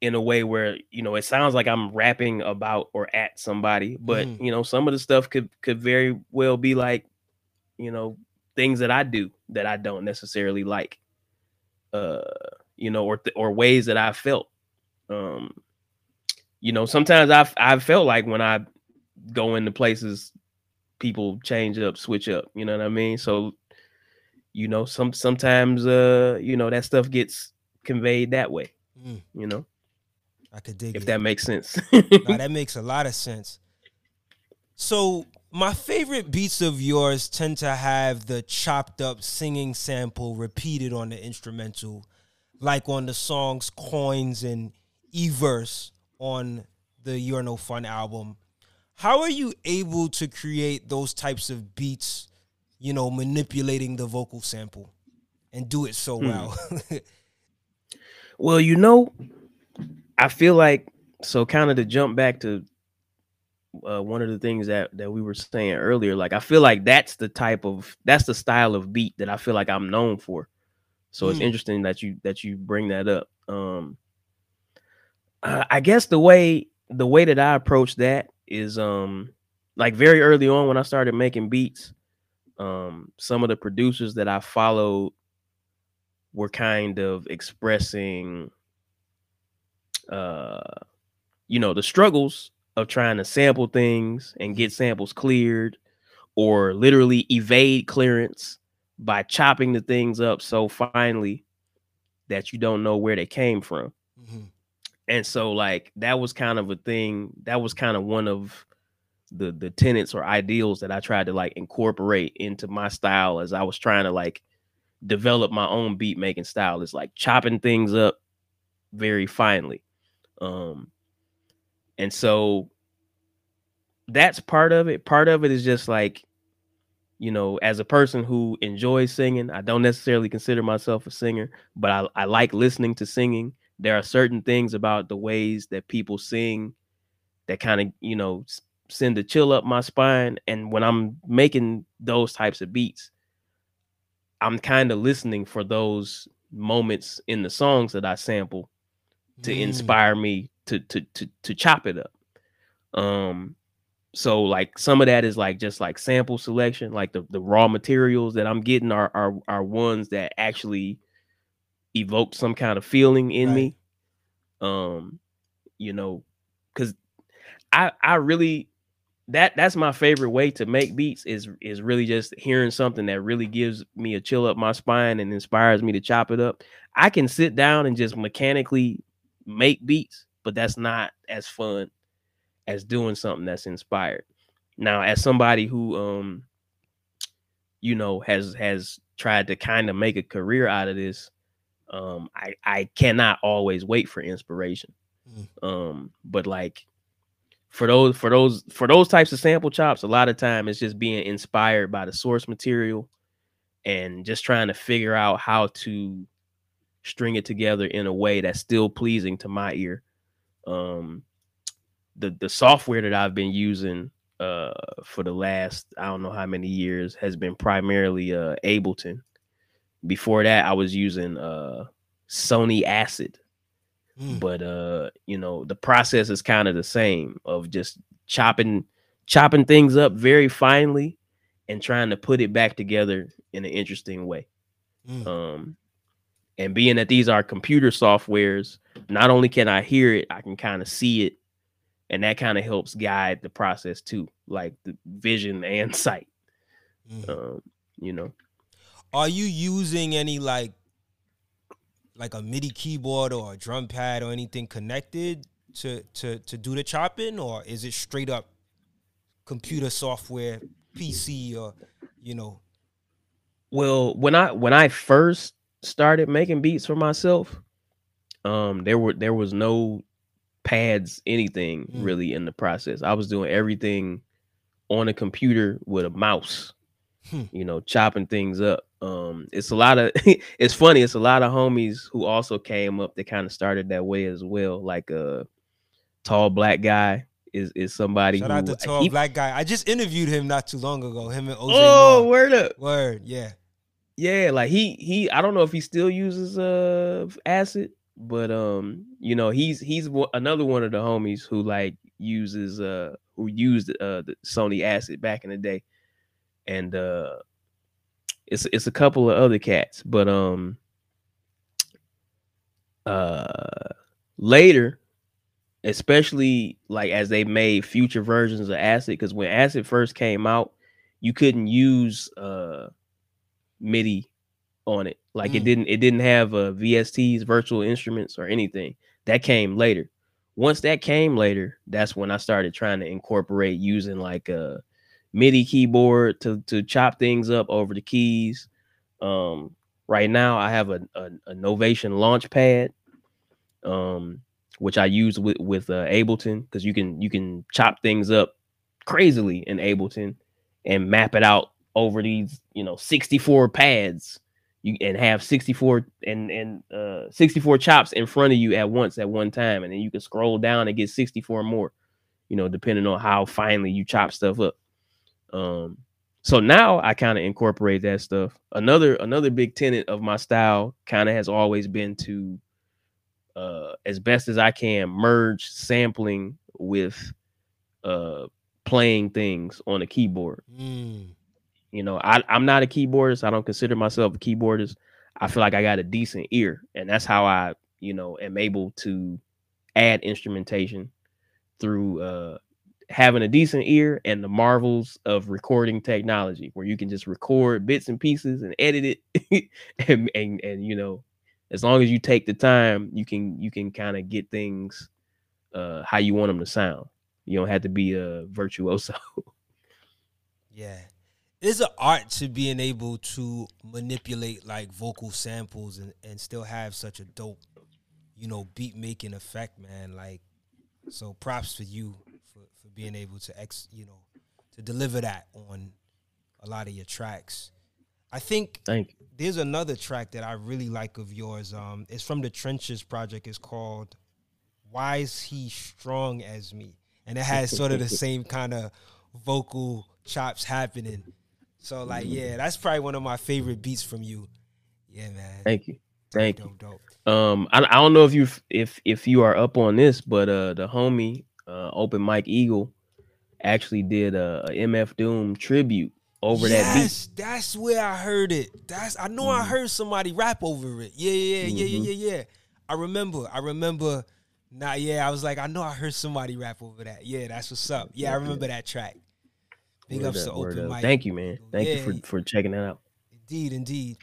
in a way where you know it sounds like I'm rapping about or at somebody, but Mm. you know some of the stuff could could very well be like you know things that I do that I don't necessarily like, uh, you know, or th- or ways that I felt. Um, you know, sometimes I've I've felt like when I go into places, people change up, switch up. You know what I mean? So, you know, some sometimes uh, you know, that stuff gets conveyed that way. Mm. You know, I could dig if it. that makes sense. Nah, that makes a lot of sense. So my favorite beats of yours tend to have the chopped up singing sample repeated on the instrumental, like on the songs "Coins" and "E-Verse" on the "You're No Fun" album. How are you able to create those types of beats? You know, manipulating the vocal sample and do it so Hmm. well. <laughs> Well, you know, I feel like so kind of to jump back to uh, one of the things that that we were saying earlier. Like I feel like that's the type of that's the style of beat that I feel like I'm known for. So it's Mm. interesting that you that you bring that up. Um, uh, I guess the way the way that I approach that is um like very early on when I started making beats. Um, some of the producers that I followed were kind of expressing uh you know the struggles of trying to sample things and get samples cleared or literally evade clearance by chopping the things up so finely that you don't know where they came from. Mhm. and so like that was kind of a thing that was kind of one of the the tenets or ideals that i tried to like incorporate into my style as i was trying to like develop my own beat making style. Is like chopping things up very finely um and so that's part of it. Part of it is just like you know as a person who enjoys singing i don't necessarily consider myself a singer but i, I like listening to singing. There are certain things about the ways that people sing that kind of you know send a chill up my spine. And when i'm making those types of beats i'm kind of listening for those moments in the songs that i sample to Mm. inspire me to to to to chop it up. Um so like some of that is like just like sample selection, like the, the raw materials that I'm getting are are are ones that actually evoke some kind of feeling in Right. me. Um you know cuz I I really that that's my favorite way to make beats is is really just hearing something that really gives me a chill up my spine and inspires me to chop it up. I can sit down and just mechanically make beats, but that's not as fun as doing something that's inspired. Now, as somebody who um you know has has tried to kind of make a career out of this, um I I cannot always wait for inspiration. Mm. Um but like for those for those for those types of sample chops, a lot of time it's just being inspired by the source material and just trying to figure out how to string it together in a way that's still pleasing to my ear. Um the the software that I've been using uh for the last I don't know how many years has been primarily uh Ableton. Before that I was using uh Sony Acid Mm. but uh you know the process is kind of the same of just chopping chopping things up very finely and trying to put it back together in an interesting way Mm. um and being that these are computer softwares not only can i hear it i can kind of see it and that kind of helps guide the process too like the vision and <laughs> sight Mm. um you know Are you using any like like a MIDI keyboard or a drum pad or anything connected to to to do the chopping, or is it straight up computer software, PC, or you know? Well, when I when I first started making beats for myself, um, there were there was no pads, anything Mm. really in the process. I was doing everything on a computer with a mouse, Hmm. you know, chopping things up. Um, it's a lot of <laughs> it's funny, it's a lot of homies who also came up that kind of started that way as well. Like a tall black guy is is somebody Shout who out to tall he- black guy. I just interviewed him not too long ago. Him and OJ. Oh, Moore. word up. word, yeah. Yeah, like he he I don't know if he still uses uh acid, but um you know, he's he's another one of the homies who like uses uh who used uh the Sony acid back in the day. And uh it's it's a couple of other cats, but um uh later especially like as they made future versions of acid cuz when acid first came out, you couldn't use uh MIDI on it. Like it Mm. didn't it didn't have uh, VSTs, virtual instruments, or anything. That came later. Once that came later, that's when I started trying to incorporate using like a MIDI keyboard to to chop things up over the keys. Um, right now I have a, a, a Novation Launchpad, um, which I use with with uh, Ableton because you can you can chop things up crazily in Ableton and map it out over these you know 64 pads. You and have 64 and and uh 64 chops in front of you at once at one time and then you can scroll down and get 64 more you know depending on how finely you chop stuff up. Um so now i kind of incorporate that stuff. Another another big tenet of my style kind of has always been to uh as best as i can merge sampling with uh playing things on a keyboard. Mm. You know, I, I'm not a keyboardist. I don't consider myself a keyboardist. I feel like I got a decent ear, and that's how I, you know, am able to add instrumentation through uh, having a decent ear and the marvels of recording technology, where you can just record bits and pieces and edit it, <laughs> and, and and you know, as long as you take the time, you can you can kind of get things uh, how you want them to sound. You don't have to be a virtuoso. <laughs> Yeah. There's an art to being able to manipulate like vocal samples and, and still have such a dope, you know, beat making effect, man. Like, so props for you for, for being able to ex, you know, to deliver that on a lot of your tracks. I think Thank you. there's another track that I really like of yours. Um, it's from the Trenches project. It's called "Why Is He Strong as Me," and it has sort of the same kind of vocal chops happening. So, like, yeah, that's probably one of my favorite beats from you. Yeah, man. Thank you. Thank you. dope, dope. Um, I, I don't know if you if if you are up on this, but uh, the homie uh, Open Mike Eagle actually did a, a MF Doom tribute over that beat. yes, that's where I heard it. That's I know I Mhm. heard somebody rap over it. Yeah, yeah, yeah, yeah, Mhm. yeah, yeah, yeah. I remember. I remember. Nah, yeah, I was like, I know I heard somebody rap over that. Yeah, that's what's up. Yeah, I remember that track. Big Word ups to up, Open up. Mic. Thank you, man. Thank Yeah, you for for checking that out. Indeed, indeed.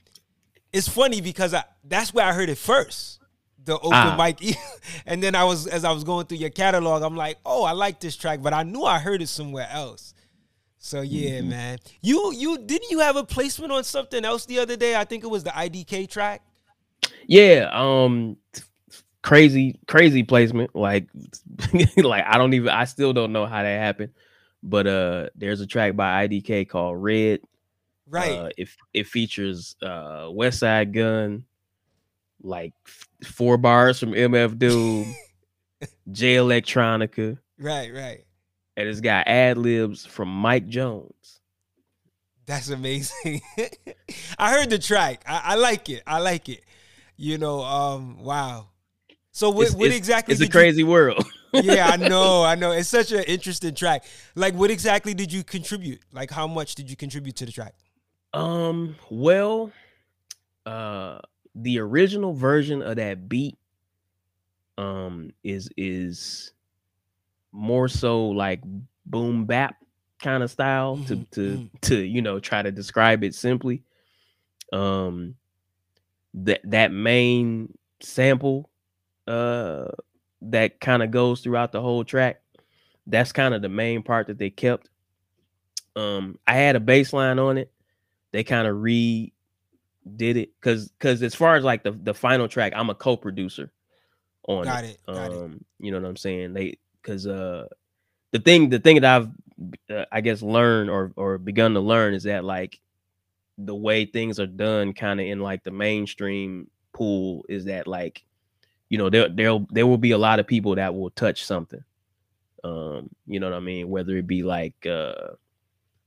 It's funny because I that's where I heard it first. The open Ah. mic, <laughs> and then I was as I was going through your catalog, I'm like, oh, I like this track, but I knew I heard it somewhere else. So yeah, Mm-hmm. man. You you didn't you have a placement on something else the other day? I think it was the IDK track. Yeah. Um. Crazy, crazy placement. Like, <laughs> like I don't even. I still don't know how that happened. But uh, there's a track by IDK called Red. Right. Uh, it it features uh Westside Gunn, like f- four bars from MF Doom, <laughs> Jay Electronica, right, right. and it's got ad libs from Mike Jones. That's amazing. <laughs> I heard the track. I, I like it. I like it. You know, um, wow. So what, It's- what it's- exactly It's a did you- crazy world. <laughs> yeah, I know, I know. It's such an interesting track. Like, what exactly did you contribute? Like, how much did you contribute to the track? Um, well, uh the original version of that beat um is is more so like boom bap kind of style to Mhm, to mhm. to you know try to describe it simply. Um that that main sample uh that kind of goes throughout the whole track. That's kind of the main part that they kept Um, I had a bass line on it. They kind of re did it because because as far as like the the final track, I'm a co-producer on Got it. it, got it. um, you know what I'm saying? They because uh the thing the thing that I've uh, I guess learned or or begun to learn is that like the way things are done kind of in like the mainstream pool is that like you know there there there will be a lot of people that will touch something. Um you know what i mean? Whether it be like uh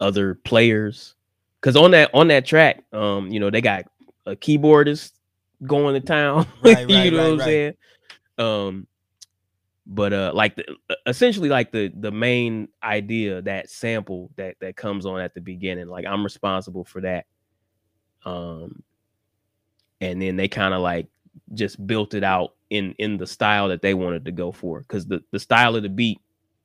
other players. Because on that on that track um you know they got a keyboardist going to town. <laughs> Right, you know right, what i'm right. saying? Um but uh like the, essentially like the the main idea that sample that that comes on at the beginning like i'm responsible for that. Um and then they kind of like just built it out in in the style that they wanted to go for because the the style of the beat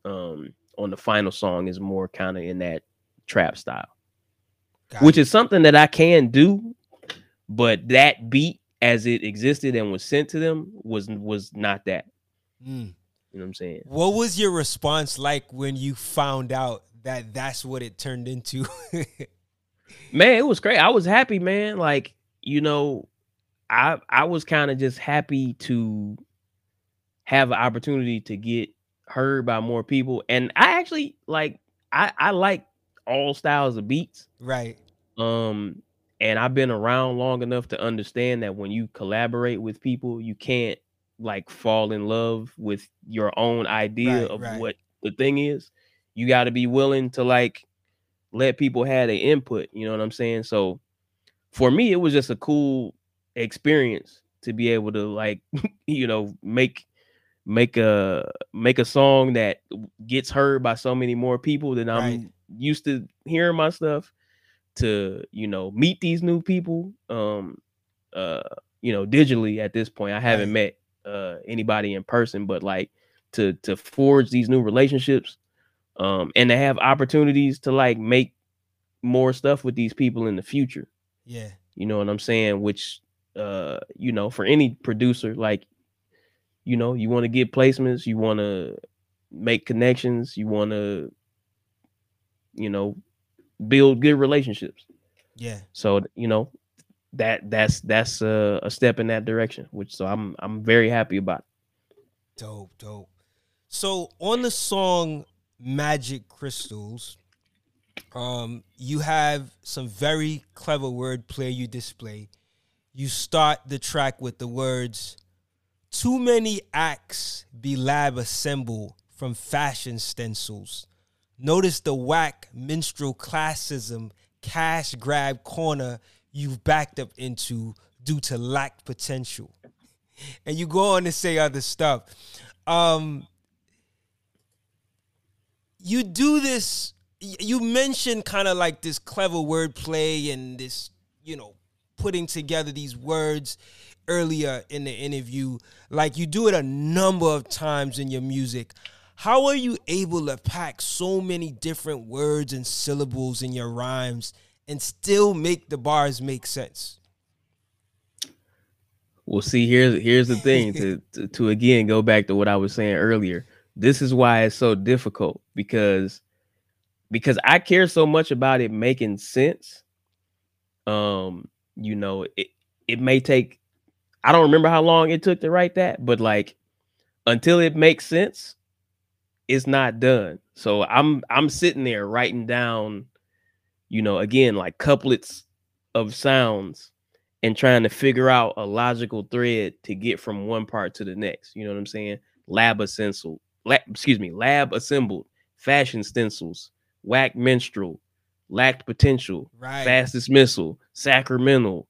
um on the final song is more kind of in that trap style Got which it. is something that i can do but that beat as it existed and was sent to them was was not that Mm. you know what i'm saying What was your response like when you found out that that's what it turned into? <laughs> man it was great i was happy man like you know i i was kind of just happy to have an opportunity to get heard by more people and i actually like i i like all styles of beats right. um and i've been around long enough to understand that when you collaborate with people you can't like fall in love with your own idea Right, of right. what the thing is you got to be willing to like let people have their input you know what i'm saying so for me it was just a cool experience to be able to like <laughs> you know make make a make a song that gets heard by so many more people than i'm used to hearing my stuff to you know meet these new people um uh you know digitally at this point. I haven't met uh anybody in person but like to to forge these new relationships um and to have opportunities to like make more stuff with these people in the future. Yeah. you know what i'm saying? Which uh you know for any producer like you know you want to get placements you want to make connections you want to you know build good relationships Yeah. so you know that that's that's a, a step in that direction which so i'm i'm very happy about it. Dope, dope. So on the song Magic Crystals, um, you have some very clever wordplay you display. You start the track with the words, Too many acts be lab assemble from fashion stencils. Notice the whack minstrel classism cash grab corner you've backed up into due to lack potential <laughs> and you go on to say other stuff. Um, you do this. You mentioned kind of like this clever wordplay and this, you know, putting together these words earlier in the interview. Like you do it a number of times in your music. How are you able to pack so many different words and syllables in your rhymes and still make the bars make sense? well see here's here's the thing to, <laughs> to to again go back to what i was saying earlier this is why it's so difficult because because i care so much about it making sense um you know it it may take i don't remember how long it took to write that but like until it makes sense it's not done. So i'm i'm sitting there writing down you know again like couplets of sounds and trying to figure out a logical thread to get from one part to the next. You know what i'm saying? Lab assembled lab, excuse me lab assembled fashion stencils whack minstrel lacked potential Right. fast dismissal sacramental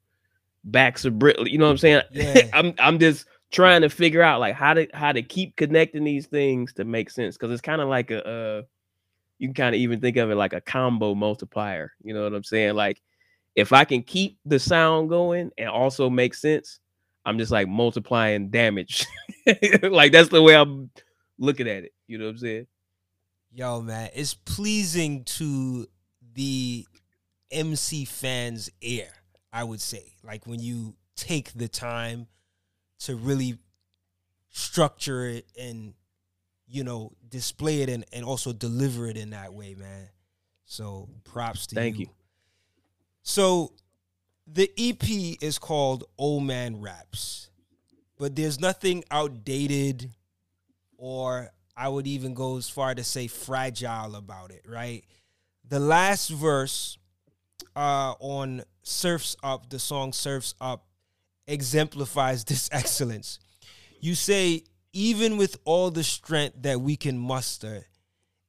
backs of Brit. You know what I'm saying? Yeah. <laughs> I'm I'm just trying to figure out like how to how to keep connecting these things to make sense because it's kind of like a uh, you can kind of even think of it like a combo multiplier. You know what I'm saying? Like if I can keep the sound going and also make sense, I'm just like multiplying damage. <laughs> like that's the way I'm looking at it. You know what I'm saying? Yo, man, it's pleasing to the MC fans' ear, I would say. Like when you take the time to really structure it and, you know, display it and, and also deliver it in that way, man. So props to you. Thank you. you. So the EP is called Old Man Raps, but there's nothing outdated or I would even go as far to say fragile about it, right? The last verse uh, on Surfs Up, the song Surfs Up, exemplifies this <laughs> excellence. You say, even with all the strength that we can muster,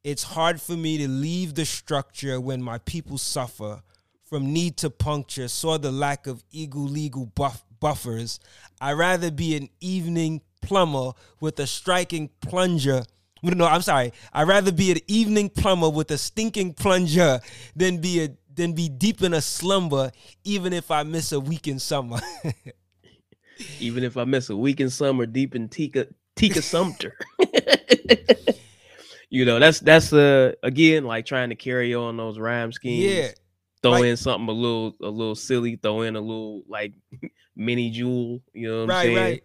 it's hard for me to leave the structure when my people suffer from need to puncture, saw the lack of ego legal buff- buffers. I'd rather be an evening plumber with a striking plunger. <laughs> No, I'm sorry. I'd rather be an evening plumber with a stinking plunger than be a than be deep in a slumber, even if I miss a week in summer. <laughs> Even if I miss a week in summer deep in Tika Tika Sumter. <laughs> you know, that's that's uh again like trying to carry on those rhyme schemes. yeah, Throw like- in something a little a little silly, throw in a little like mini jewel, you know what I'm right, saying? right.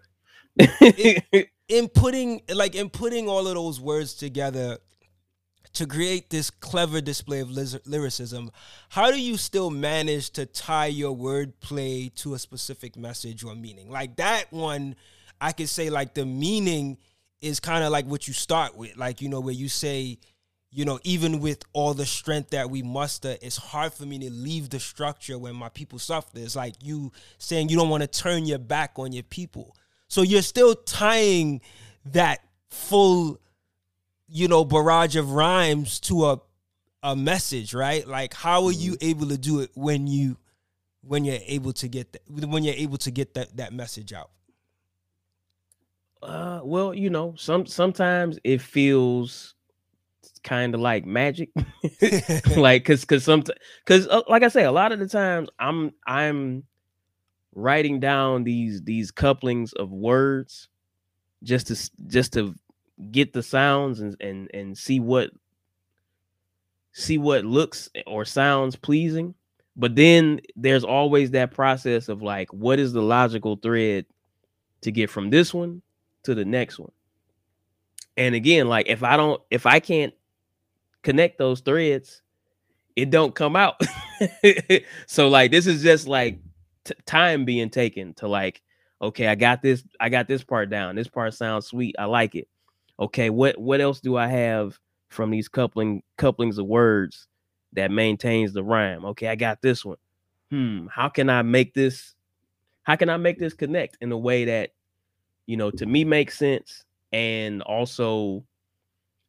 <laughs> in putting like in putting all of those words together to create this clever display of lyricism how do you still manage to tie your wordplay to a specific message or meaning? Like that one i could say like the meaning is kind of like what you start with. Like you know where you say you know even with all the strength that we muster it's hard for me to leave the structure when my people suffer. It's like you saying you don't want to turn your back on your people so you're still tying that full, you know, barrage of rhymes to a a message, right? Like how are you able to do it when you when you're able to get that when you're able to get that that message out? Uh, well, you know, some sometimes it feels kind of like magic, <laughs> <laughs> like because because some because uh, like I say, a lot of the times I'm I'm writing down these these couplings of words just to just to get the sounds and and and see what see what looks or sounds pleasing. But then there's always that process of like what is the logical thread to get from this one to the next one? And again like if i don't if i can't connect those threads it don't come out. <laughs> So like this is just like t- time being taken to like okay i got this i got this part down. This part sounds sweet. I like it. Okay what what else do i have from these coupling couplings of words that maintains the rhyme? Okay i got this one. Hmm how can i make this how can i make this connect in a way that you know to me makes sense and also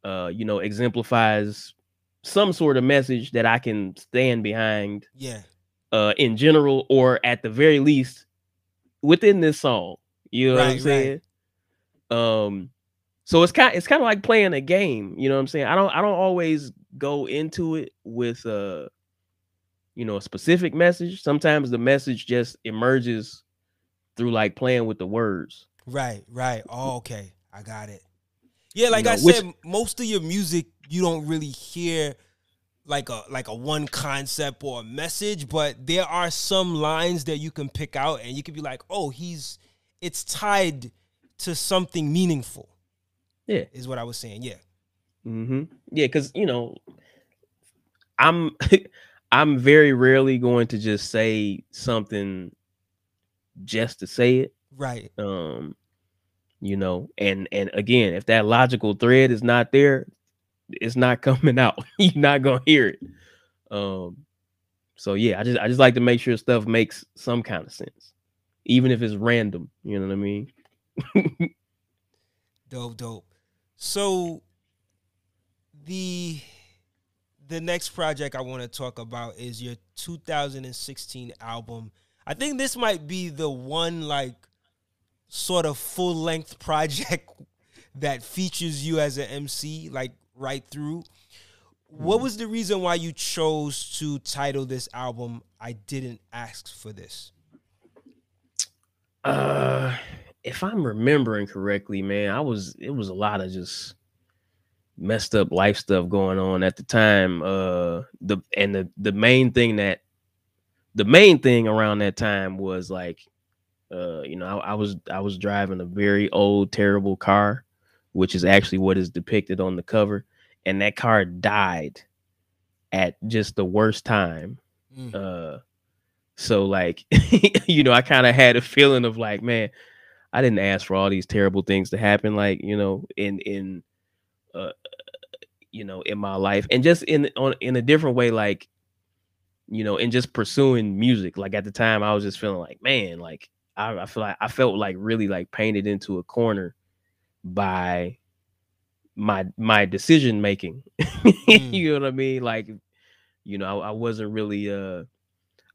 uh you know exemplifies some sort of message that i can stand behind yeah. Uh in general or at the very least within this song you know what i'm Right, right. saying um so it's kind it's kind of like playing a game you know what i'm saying i don't i don't always go into it with uh you know a specific message sometimes the message just emerges through like playing with the words Right, right. Oh, okay. I got it. Yeah, like know, I which- said, most of your music you don't really hear like a like a one concept or a message, but there are some lines that you can pick out and you can be like, "Oh, he's it's tied to something meaningful." Yeah. Is what I was saying. Yeah. hmm Yeah, because you know, I'm <laughs> I'm very rarely going to just say something just to say it. Right. Um, you know, and and again, if that logical thread is not there, it's not coming <laughs> out. You're not gonna hear it. Um, so yeah, I just I just like to make sure stuff makes some kind of sense, even if it's random. You know what I mean? <laughs> Dope, dope. So the the next project I want to talk about is your 2016 album. I think this might be the one like sort of full length <laughs> project that features you as an MC like right through. What was the reason why you chose to title this album I didn't ask for this? Uh, if I'm remembering correctly, man, I was it was a lot of just messed up life stuff going on at the time. Uh, the and the the main thing that the main thing around that time was like, uh, you know, I, I was I was driving a very old, terrible car, which is actually what is depicted on the cover, and that car died at just the worst time. Mm. Uh so like <laughs> you know, I kind of had a feeling of like, man, I didn't ask for all these terrible things to happen like, you know, in in uh you know, in my life and just in on in a different way like you know, and just pursuing music. Like at the time I was just feeling like, man, like I, I feel like I felt like really like painted into a corner by my my decision making. <laughs> Mm. you know what I mean? Like, you know, I, I wasn't really uh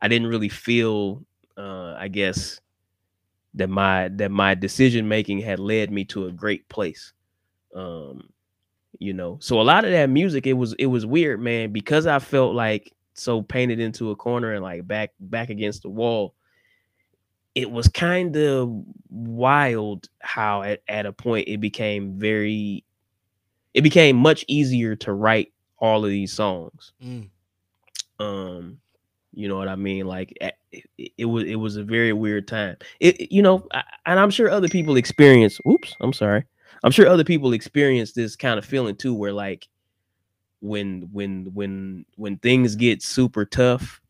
I didn't really feel uh I guess that my that my decision making had led me to a great place. Um, you know, so a lot of that music, it was it was weird, man, because I felt like so painted into a corner and like back back against the wall. It was kind of wild how at, at a point it became very it became much easier to write all of these songs. Mm. um you know what i mean? Like it, it was it was a very weird time. It you know I, and i'm sure other people experience oops i'm sorry. I'm sure other people experience this kind of feeling too where like when when when when things get super tough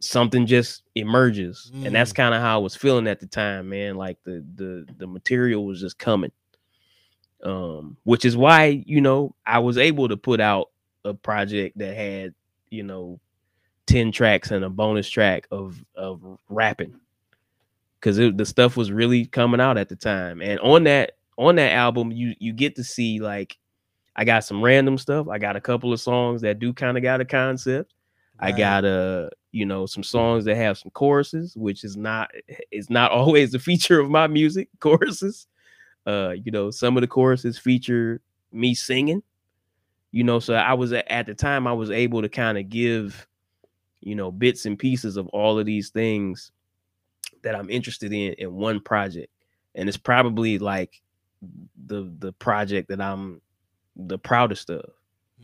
something just emerges. And that's Mm. kind of how i was feeling at the time man. Like the the the material was just coming um which is why you know i was able to put out a project that had you know 10 tracks and a bonus track of of rapping. Because the stuff was really coming out at the time. And on that on that album you you get to see like i got some random stuff. I got a couple of songs that do kind of got a concept. I got uh you know some songs that have some choruses, which is not is not <laughs> always the feature of my music. Choruses, uh, you know, some of the choruses feature me singing. You know, so I was at, the time I was able to kind of give, you know, bits and pieces of all of these things that I'm interested in in one project, and it's probably like the the project that I'm the proudest of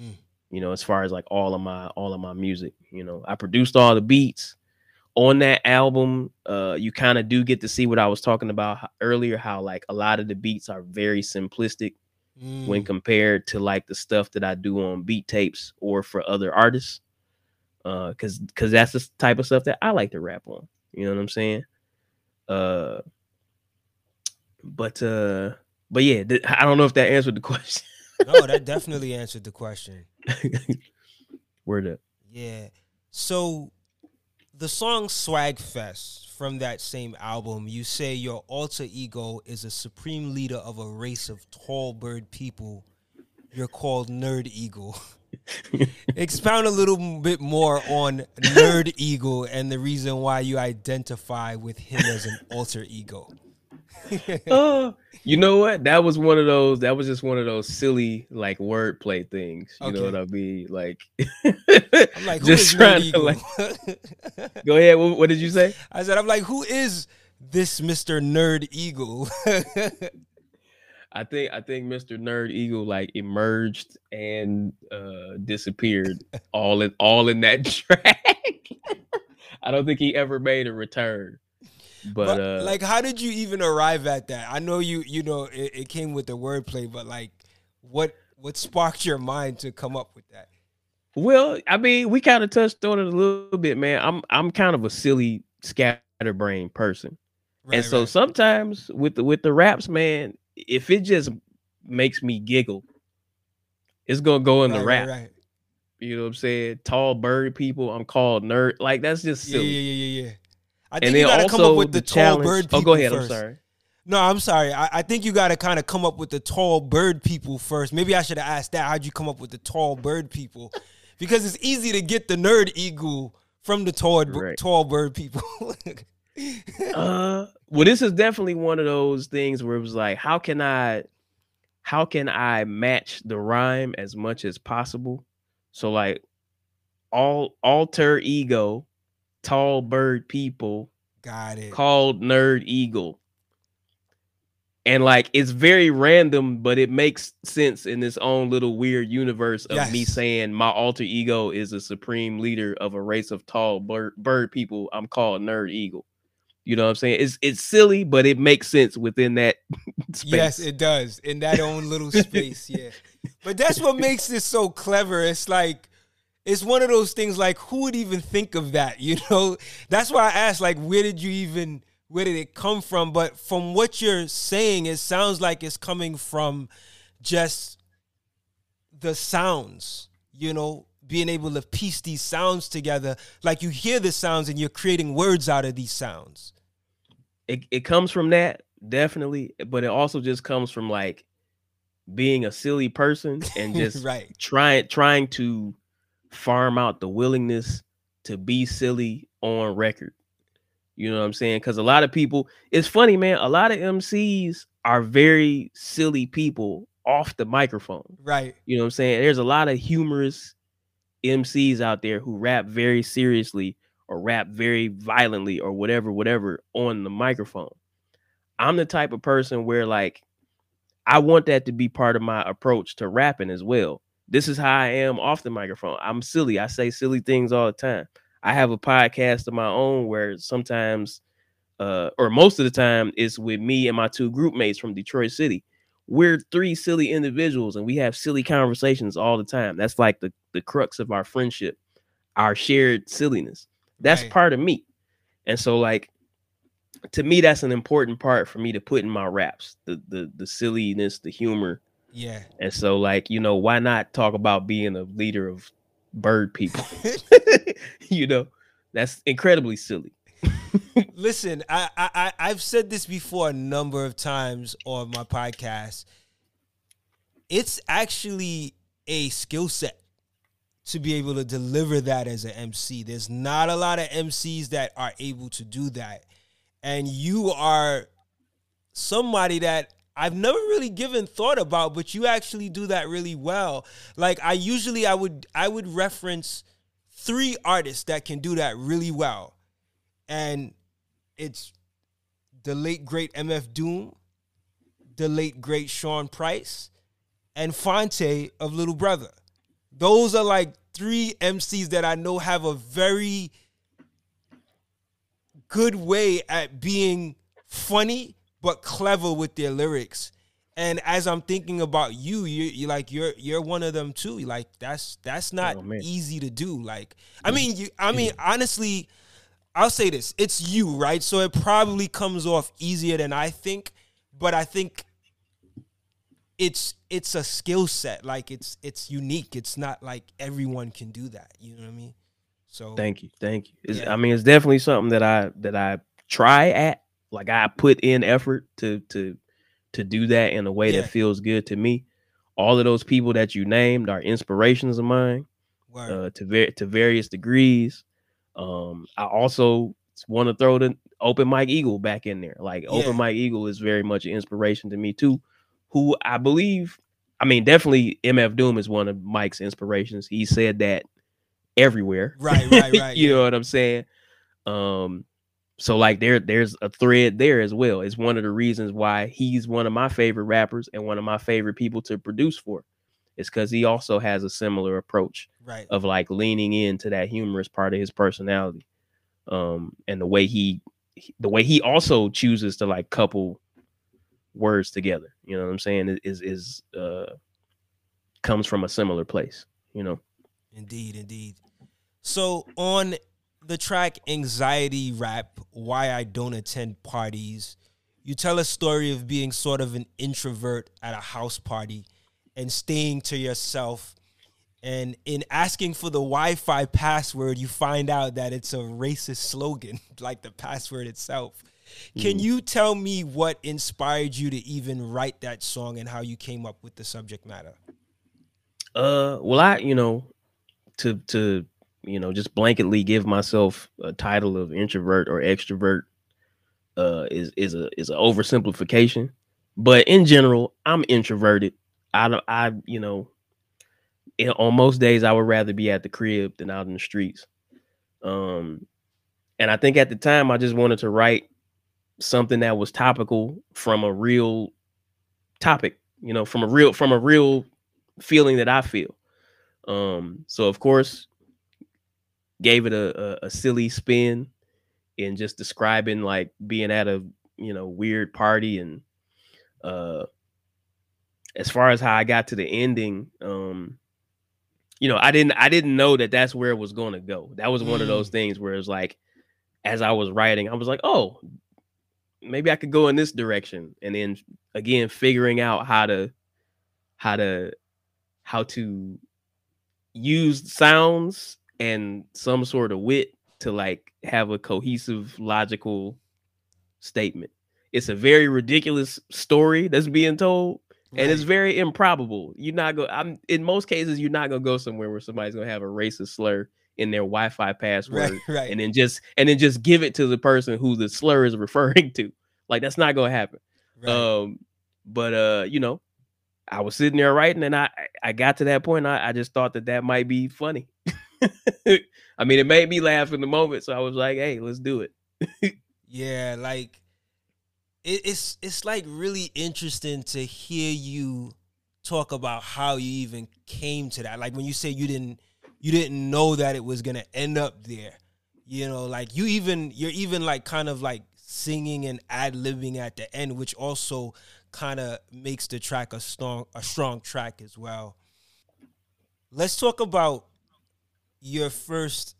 Mm. you know, as far as like all of my all of my music. You know, I produced all the beats on that album. Uh, you kind of do get to see what I was talking about earlier, how like a lot of the beats are very simplistic when Mm. compared to like the stuff that I do on beat tapes or for other artists. Uh, cause cause that's the type of stuff that I like to rap on. You know what I'm saying? Uh, but uh, but yeah, th- I don't know if that answered the <laughs> question. no, that definitely answered the question. <laughs> Word up. Yeah. So the song Swag Fest from that same album, you say your alter ego is a supreme leader of a race of tall bird people. You're called Nerd Eagle. <laughs> Expound a little bit more on Nerd Eagle and the reason why you identify with him as an alter ego. Oh, <laughs> you know what? That was one of those. That was just one of those silly like wordplay things. You know what I mean? Like, I'm like, <laughs> who just is trying Nerd to Eagle? like. <laughs> Go ahead. What, what did you say? I said, I'm like, who is this Mr. Nerd Eagle? I think I think Mr. Nerd Eagle like emerged and uh disappeared all in all in that track. I don't think he ever made a return. But, But, uh like, how did you even arrive at that? I know you, you know, it, it came with the wordplay, but like, what what sparked your mind to come up with that? Well, I mean, we kind of touched on it a little bit, man. I'm I'm kind of a silly scatterbrain person. Right, and so right. sometimes with the with the raps, man, if it just makes me giggle, it's gonna go in Right, the rap. right. You know what I'm saying? Tall bird people, I'm called nerd. Like that's just silly. yeah, yeah, yeah, yeah. I think you gotta come up with the, the tall bird people oh, go ahead. first. I'm sorry. No, I'm sorry. I, I think you got to kind of come up with the tall bird people first. Maybe I should have asked that. How'd you come up with the tall bird people? <laughs> Because it's easy to get the nerd eagle from the tall, Right. tall bird people. <laughs> Uh, well, this is definitely one of those things where it was like, how can I, how can I match the rhyme as much as possible? So like, all alter ego, tall bird people got it. called nerd eagle. And like it's very random, but it makes sense in this own little weird universe of me saying my alter ego is a supreme leader of a race of tall bird bird people. I'm called nerd eagle. You know what I'm saying? It's it's silly, but it makes sense within that <laughs> space. Yes, it does in that own little <laughs> space. Yeah, but that's what makes this so clever. It's like it's one of those things like who would even think of that? <laughs> You know, that's why I asked like, where did you even where did it come from? But from what you're saying, it sounds like it's coming from just the sounds, you know, being able to piece these sounds together. Like you hear the sounds and you're creating words out of these sounds. It it comes from that, definitely, but it also just comes from like being a silly person and <laughs> just right. trying trying to farm out the willingness to be silly on record. You know what I'm saying? Because a lot of people, it's funny, man. A lot of MCs are very silly people off the microphone. Right. You know what I'm saying? There's a lot of humorous MCs out there who rap very seriously or rap very violently or whatever, whatever on the microphone. I'm the type of person where like I want that to be part of my approach to rapping as well. This is how I am off the microphone. I'm silly. I say silly things all the time. I have a podcast of my own where sometimes, uh, or most of the time, it's with me and my two group mates from Detroit City. We're three silly individuals and we have silly conversations all the time. That's like the, the crux of our friendship, our shared silliness. That's Right. part of me. And so, like, to me, that's an important part for me to put in my raps the the the silliness, the humor. Yeah. And so, like, you know, why not talk about being a leader of bird people? <laughs> <laughs> you know, that's incredibly silly. <laughs> Listen, I, I I've said this before a number of times on my podcast. It's actually a skill set to be able to deliver that as an MC. There's not a lot of MCs that are able to do that. And you are somebody that I've never really given thought about, but you actually do that really well. Like I usually I would I would reference three artists that can do that really well. And it's the late great MF Doom, the late great Sean Price, and Phonte of Little Brother. Those are like three MCs that I know have a very good way at being funny but clever with their lyrics. And as I'm thinking about you, you you like you're you're one of them too. Like that's that's not Oh, easy to do. Like I mm. mean, you I mean honestly, I'll say this: it's you, right? So it probably comes off easier than I think, but I think it's it's a skill set. Like it's it's unique. It's not like everyone can do that. You know what I mean? So Thank you, thank you. Yeah. I mean, it's definitely something that I that I try at. Like I put in effort to to to do that in a way Yeah. that feels good to me. All of those people that you named are inspirations of mine. uh, to ver- to various degrees. Um, I also want to throw the Open Mike Eagle back in there. Like Yeah. Open Mike Eagle is very much an inspiration to me too. Who I believe, I mean, definitely MF Doom is one of Mike's inspirations. He said that everywhere. Right, right, <laughs> right, you yeah. know what I'm saying? Um, so like there, there's a thread there as well. It's one of the reasons why he's one of my favorite rappers and one of my favorite people to produce for. It's because he also has a similar approach right. of like leaning into that humorous part of his personality um and the way he the way he also chooses to like couple words together you know what i'm saying is is uh comes from a similar place you know Indeed, indeed. So on the track Anxiety Rap, Why I Don't Attend Parties, you tell a story of being sort of an introvert at a house party and staying to yourself. And in asking for the Wi Fi password, you find out that it's a racist slogan, <laughs> like the password itself. Can you tell me what inspired you to even write that song and how you came up with the subject matter? uh well i you know to to you know just blanketly give myself a title of introvert or extrovert uh is is a is an oversimplification. But in general i'm introverted. I don't i you know in- on most days i would rather be at the crib than out in the streets. Um and i think at the time i just wanted to write something that was topical from a real topic you know from a real from a real feeling that i feel. Um so of course gave it a, a, a silly spin in just describing like being at a you know weird party and uh as far as how I got to the ending um you know, I didn't I didn't know that that's where it was going to go. That was one of those Mm. things where it's like, as I was writing, I was like, oh, maybe I could go in this direction, and then again figuring out how to how to how to use sounds and some sort of wit to like have a cohesive logical statement it's a very ridiculous story that's being told and it's very improbable you're not going i'm in most cases you're not going to go somewhere where somebody's going to have a racist slur in their wi-fi <laughs> password right, right. and then just and then just give it to the person who the slur is <laughs> referring to like that's not going to happen right. um, but uh, you know, I was sitting there writing, and I I got to that point. I, I just thought that that might be funny. <laughs> <laughs> I mean, it made me laugh in the moment, so I was like, "Hey, let's do it." Yeah, like it, it's it's like really interesting to hear you talk about how you even came to that. Like when you say you didn't you didn't know that it was gonna end up there. You know, like you even you're even like kind of like singing and ad libbing at the end, which also kind of makes the track a strong a strong track as well. Let's talk about your first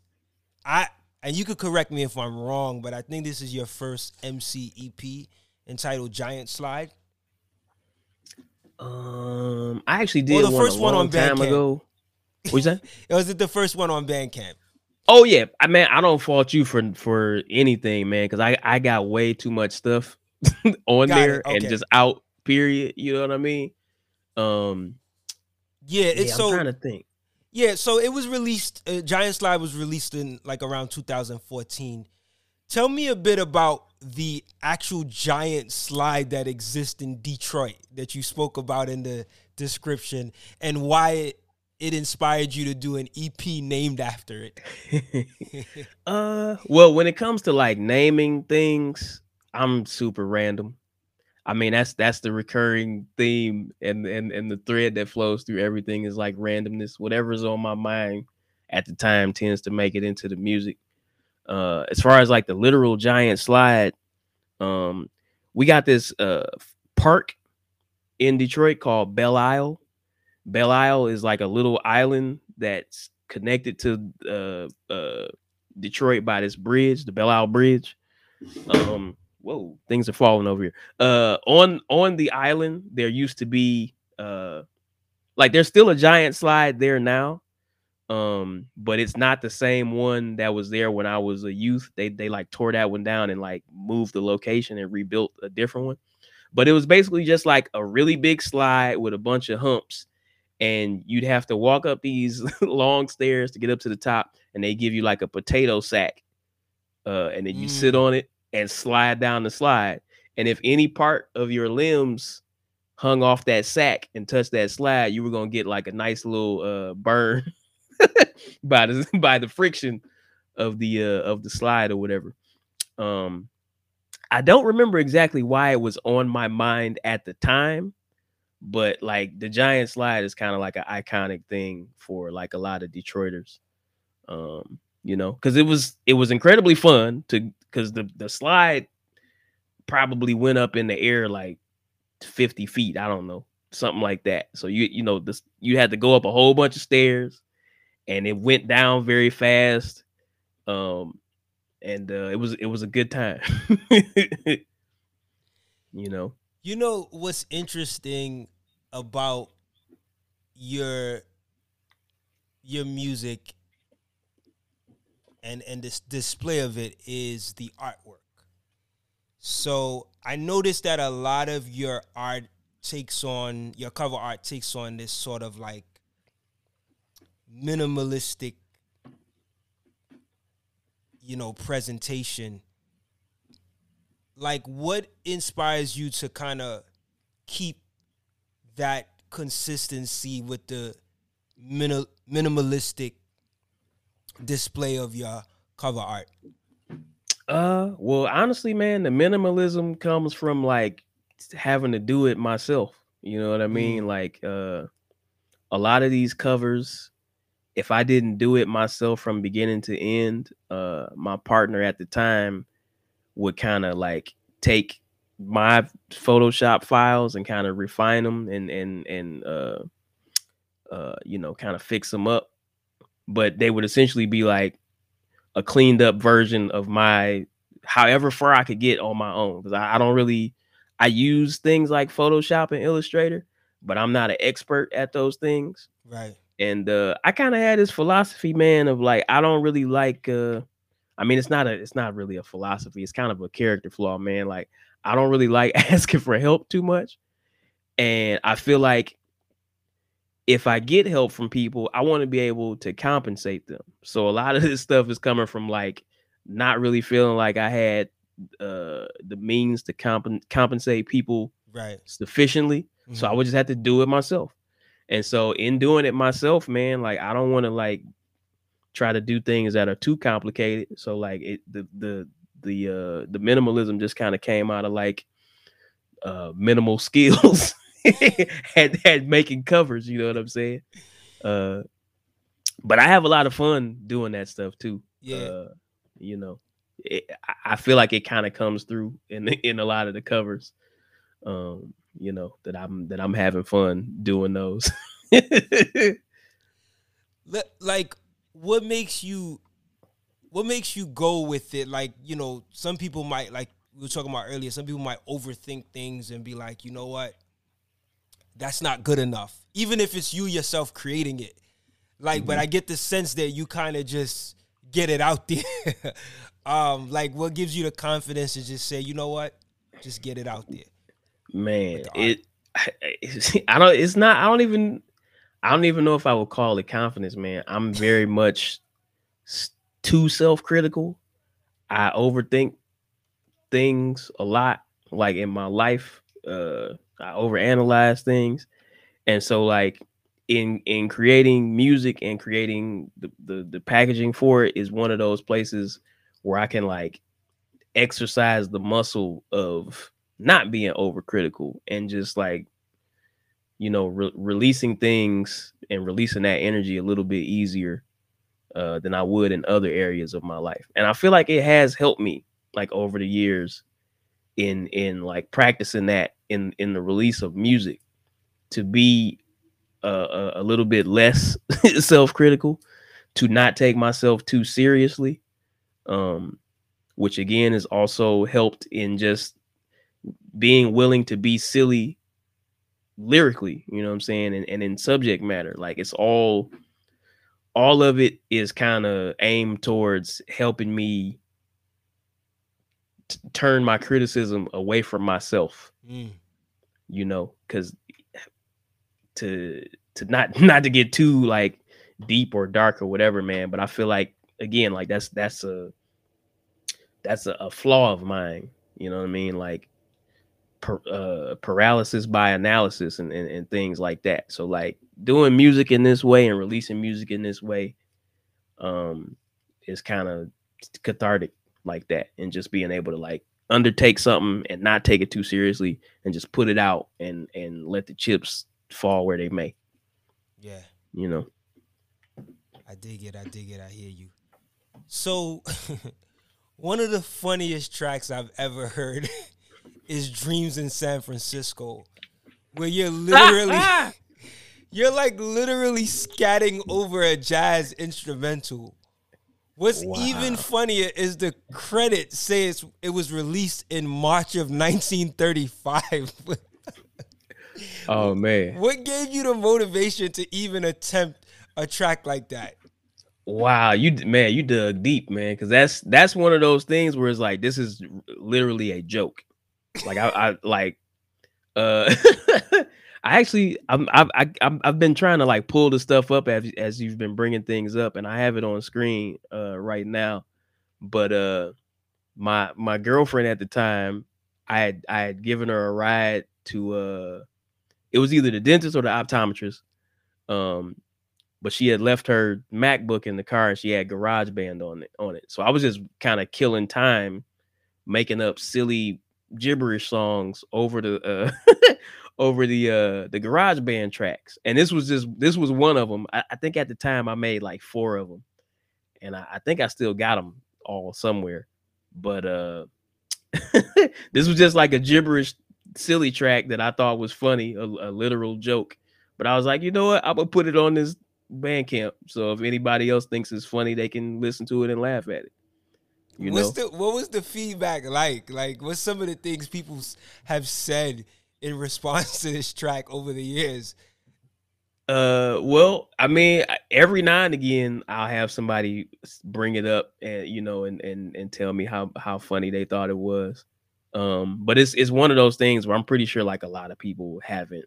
I and you could correct me if I'm wrong, but I think this is your first MC EP entitled Giant Slide. Um, I actually Well, did the one first one on time Bandcamp. ago. What's <laughs> that? It was it the first one on Bandcamp. Oh yeah, I mean, I don't fault you for for anything, man, because I I got way too much stuff <laughs> on Got there and just out. Period. You know what I mean? Um, Yeah, yeah, it's I'm so trying to think. Yeah, so it was released. Uh, Giant Slide was released in like around 2014. Tell me a bit about the actual giant slide that exists in Detroit that you spoke about in the description, and why it, it inspired you to do an EP named after it. <laughs> uh, well, when it comes to like naming things, I'm super random. I mean, that's that's the recurring theme and and and the thread that flows through everything is like randomness. Whatever's on my mind at the time tends to make it into the music. Uh, as far as like the literal giant slide, um, we got this uh park in Detroit called Belle Isle. Belle Isle is like a little island that's connected to uh, uh, Detroit by this bridge, the Belle Isle Bridge. Um, whoa, things are falling over here. Uh, on on the island, there used to be uh, like there's still a giant slide there now. Um, but it's not the same one that was there when I was a youth. They they like tore that one down and like moved the location and rebuilt a different one. But it was basically just like a really big slide with a bunch of humps and you'd have to walk up these <laughs> long stairs to get up to the top and they give you like a potato sack uh, and then you sit Mm. on it and slide down the slide and if any part of your limbs hung off that sack and touched that slide you were to get like a nice little uh, burn <laughs> by the <laughs> by the friction of the uh, of the slide or whatever. Um i don't remember exactly why it was on my mind at the time but like the giant slide is kind of like an iconic thing for like a lot of detroiters. Um you know because it was it was incredibly fun to because the the slide probably went up in the air like 50 feet i don't know something like that. So you you know this you had to go up a whole bunch of stairs and it went down very fast um and uh it was it was a good time <laughs> you know? You know what's interesting about your your music and and this display of it is the artwork. So I noticed that a lot of your art takes on your cover art takes on this sort of like minimalistic you know presentation like what inspires you to kind of keep that consistency with the minimal, minimalistic display of your cover art Uh, well, honestly, man, the minimalism comes from like having to do it myself. You know what I mean? Like, uh, a lot of these covers, if I didn't do it myself from beginning to end, uh, my partner at the time would kind of like take my Photoshop files and kind of refine them and and and uh, uh, you know, kind of fix them up. But they would essentially be like a cleaned up version of my however far I could get on my own. Because I, I don't really I use things like Photoshop and Illustrator, but I'm not an expert at those things. Right. And uh, I kind of had this philosophy, man, of like I don't really like. Uh, I mean, it's not a, it's not really a philosophy. It's kind of a character flaw, man. Like I don't really like <laughs> asking for help too much, and I feel like if I get help from people, I want to be able to compensate them. So a lot of this stuff is coming from like not really feeling like I had uh the means to comp- compensate people right sufficiently. Mm-hmm. So I mm-hmm. would just have to do it myself. And so in doing it myself, man, like I don't want to like try to do things that are too complicated. So like it the the the uh the minimalism just kind of came out of like uh minimal <laughs> skills <laughs> had had making covers, you know what I'm saying? Uh but I have a lot of fun doing that stuff too. Yeah. Uh, you know, it, I feel like it kind of comes through in <laughs> in a lot of the covers. Um, you know that I'm that I'm having fun doing those. <laughs> like, what makes you, what makes you go with it? Like, you know, some people might like we were talking about earlier. Some people might overthink things and be like, you know what, that's not good enough, even if it's you yourself creating it. Like, mm-hmm. but I get the sense that you kind of just get it out <laughs> there. um, like what gives you the confidence to just say, you know what, just get it out there. Man, the it. <laughs> I don't. It's not. I don't even. I don't even know if I would call it confidence, man. I'm very <laughs> much too self-critical. I overthink things a lot, like in my life. Uh, I overanalyze things, and so like in in creating music and creating the, the, the packaging for it is one of those places where I can like exercise the muscle of not being overcritical and just like you know re- releasing things and releasing that energy a little bit easier uh, than I would in other areas of my life. And I feel like it has helped me like over the years in in like practicing that in in the release of music to be uh, a little bit less <laughs> self-critical, to not take myself too seriously, um, which again is also helped in just being willing to be silly lyrically, you know what I'm saying, and, and in subject matter. Like it's all all of it is kind of aimed towards helping me t- turn my criticism away from myself. Mm. You know, because to to not <laughs> not to get too like deep or dark or whatever, man. But I feel like again, like that's that's a that's a, a flaw of mine. You know what I mean? Like per, uh, paralysis by analysis and, and and things like that. So like doing music in this way and releasing music in this way, um, is kind of cathartic like that, and just being able to like undertake something and not take it too seriously and just put it out and and let the chips fall where they may. Yeah. You know. I dig it. I dig it. I hear you. So, <laughs> one of the funniest tracks I've ever heard <laughs> is Dreams in San Francisco, where you're literally <laughs> you're like literally scatting over a jazz instrumental. What's wow. even funnier is the credit says it was released in March of 1935. <laughs> Oh man. What gave you the motivation to even attempt a track like that? Wow, you man, you dug deep, man, because that's that's one of those things where it's like this is literally a joke. Like I, I like, uh, <laughs> I actually I'm I've I, have i have been trying to like pull the stuff up as as you've been bringing things up, and I have it on screen uh right now, but uh, my my girlfriend at the time, I had I had given her a ride to uh it was either the dentist or the optometrist. Um, but she had left her MacBook in the car and she had GarageBand on it on it. So I was just kind of killing time, making up silly gibberish songs over the uh <laughs> over the uh the GarageBand tracks. And this was just this was one of them. I, I think at the time I made like four of them, and I, I think I still got them all somewhere. But uh, <laughs> this was just like a gibberish silly track that I thought was funny, a, a literal joke. But I was like, you know what? I'm gonna put it on this Bandcamp. So if anybody else thinks it's funny, they can listen to it and laugh at it. You what's know? the what was the feedback like? Like, what's some of the things people have said in response to this track over the years? Uh, well, I mean, every now and again, I'll have somebody bring it up and you know, and and and tell me how how funny they thought it was. Um, but it's it's one of those things where I'm pretty sure like a lot of people haven't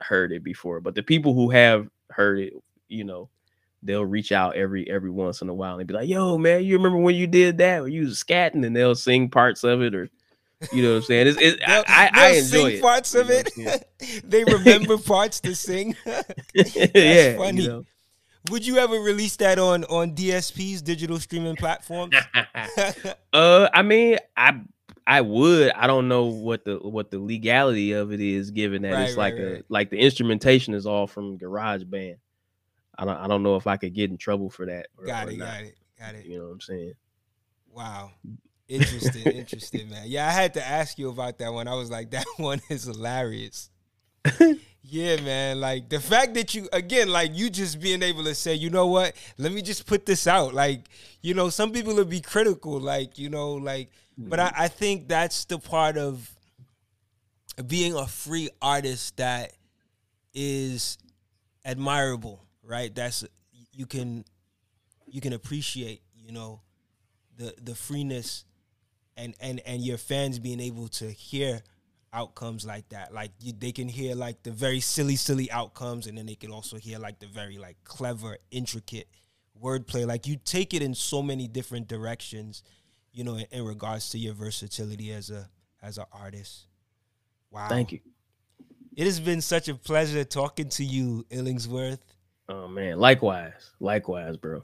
heard it before, but the people who have heard it, you know, they'll reach out every every once in a while and be like, "Yo, man, you remember when you did that? Or you was scatting?" And they'll sing parts of it or you know what I'm saying? It's, it's I, I, I enjoy it. Parts of it. <laughs> they remember parts to sing. <laughs> <laughs> yeah, funny. You know. Would you ever release that on on DSPs, digital streaming platforms? uh, I mean, I I would. I don't know what the what the legality of it is, given that right, it's like right, a right. like the instrumentation is all from Garage Band. I don't I don't know if I could get in trouble for that. Or, got it, got it, got it. You know what I'm saying? Wow. Interesting, interesting, man. Yeah, I had to ask you about that one. I was like, <laughs> that one is hilarious. <laughs> yeah, man. Like the fact that you again, like you just being able to say, you know what, let me just put this out. Like, you know, some people will be critical, like, you know, like, but I, mm-hmm. I think that's the part of being a free artist that is admirable, right? That's you can you can appreciate, you know, the the freeness and and and your fans being able to hear outcomes like that. Like you, they can hear like the very silly silly outcomes and then they can also hear like the very like clever intricate wordplay. Like you take it in so many different directions you know in, in regards to your versatility as a as an artist. Wow. Thank you. It has been such a pleasure talking to you illingsworth. Oh man. Likewise. Likewise bro.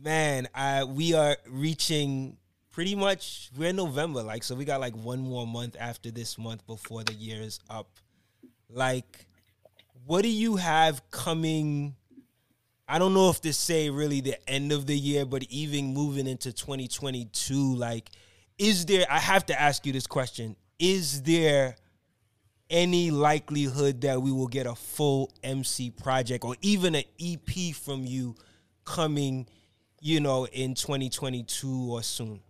Man i we are reaching pretty much we're in November, like so we got like one more month after this month before the year is up. Like, what do you have coming? I don't know if to say really the end of the year, but even moving into 2022, like, is there? I have to ask you this question: Is there any likelihood that we will get a full MC project or even an EP from you coming? You know, in 2022 or soon.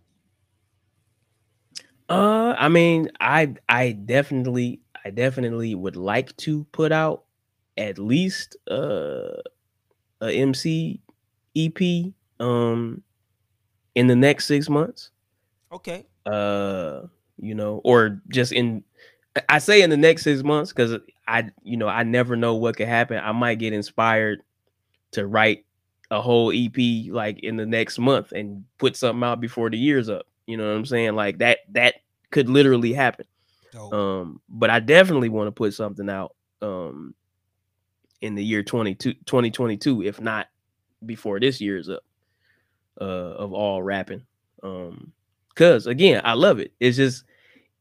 Uh, I mean, I I definitely I definitely would like to put out at least uh a MC EP um in the next 6 months. Okay. Uh, you know, or just in I say in the next 6 months cuz I you know, I never know what could happen. I might get inspired to write a whole EP like in the next month and put something out before the year's up. You know what I'm saying? Like that that could literally happen. Dope. Um, but I definitely want to put something out um in the year 22 2022, if not before this year is up, uh, of all rapping. Um, cause again, I love it. It's just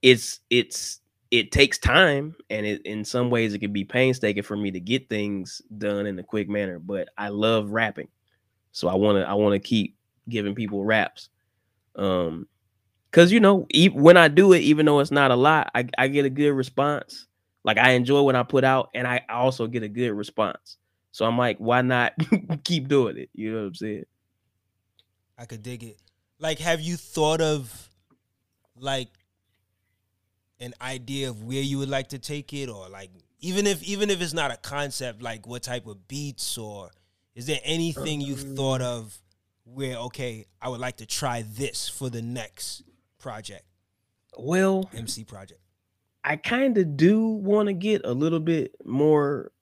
it's it's it takes time and it, in some ways it can be painstaking for me to get things done in a quick manner, but I love rapping. So I want to I want to keep giving people raps. Um Cause you know, when I do it, even though it's not a lot, I, I get a good response. Like I enjoy what I put out, and I also get a good response. So I'm like, why not <laughs> keep doing it? You know what I'm saying? I could dig it. Like, have you thought of like an idea of where you would like to take it, or like even if even if it's not a concept, like what type of beats, or is there anything you've thought um. of where okay, I would like to try this for the next project? Well, MC project. I kind of do want to get a little bit more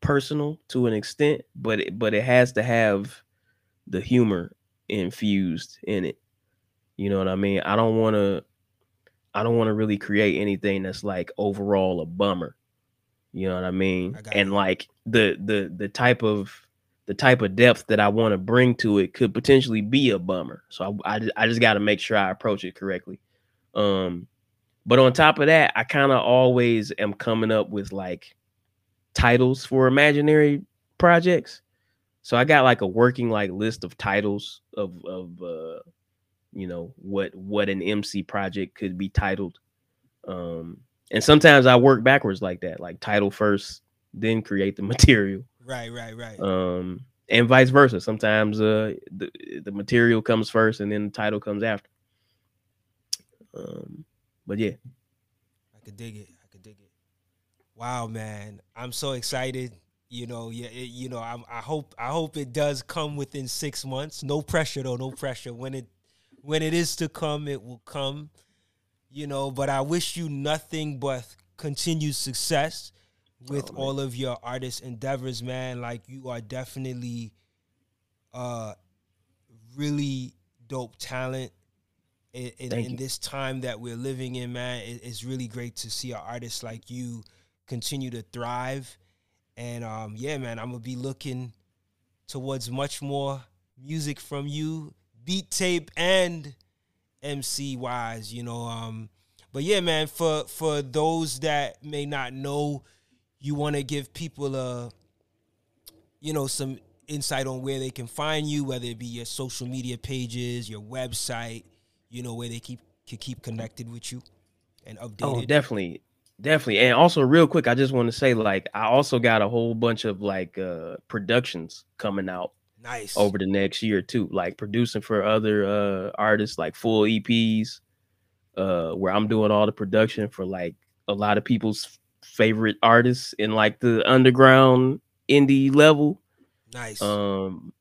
personal to an extent, but it, but it has to have the humor infused in it. You know what I mean? I don't want to I don't want to really create anything that's like overall a bummer. You know what I mean? I and like the the the type of the type of depth that I want to bring to it could potentially be a bummer. So I, I, I just got to make sure I approach it correctly. Um, but on top of that, I kind of always am coming up with like titles for imaginary projects. So I got like a working like list of titles of of uh you know what what an MC project could be titled. Um and sometimes I work backwards like that, like title first, then create the <laughs> material. Right, right, right. Um, and vice versa. Sometimes uh the the material comes first and then the title comes after. Um, but yeah, I could dig it. I could dig it. Wow, man, I'm so excited. You know, yeah, it, you know, I'm, I hope I hope it does come within six months. No pressure though, no pressure. When it when it is to come, it will come. You know, but I wish you nothing but continued success with Oh, all of your artist endeavors, man. Like you are definitely uh really dope talent in, in, in this time that we're living in, man. It, it's really great to see an artist like you continue to thrive. And um, yeah, man, I'm gonna be looking towards much more music from you, beat tape and MC wise, you know. Um, but yeah, man, for for those that may not know, you want to give people a, you know, some insight on where they can find you, whether it be your social media pages, your website, you know, where they keep can keep connected with you and updated. Oh, definitely. Definitely. And also real quick, I just want to say like I also got a whole bunch of like uh productions coming out nice. over the next year too, like producing for other uh artists like full EPs uh where I'm doing all the production for like a lot of people's favorite artists in like the underground indie level. nice. Um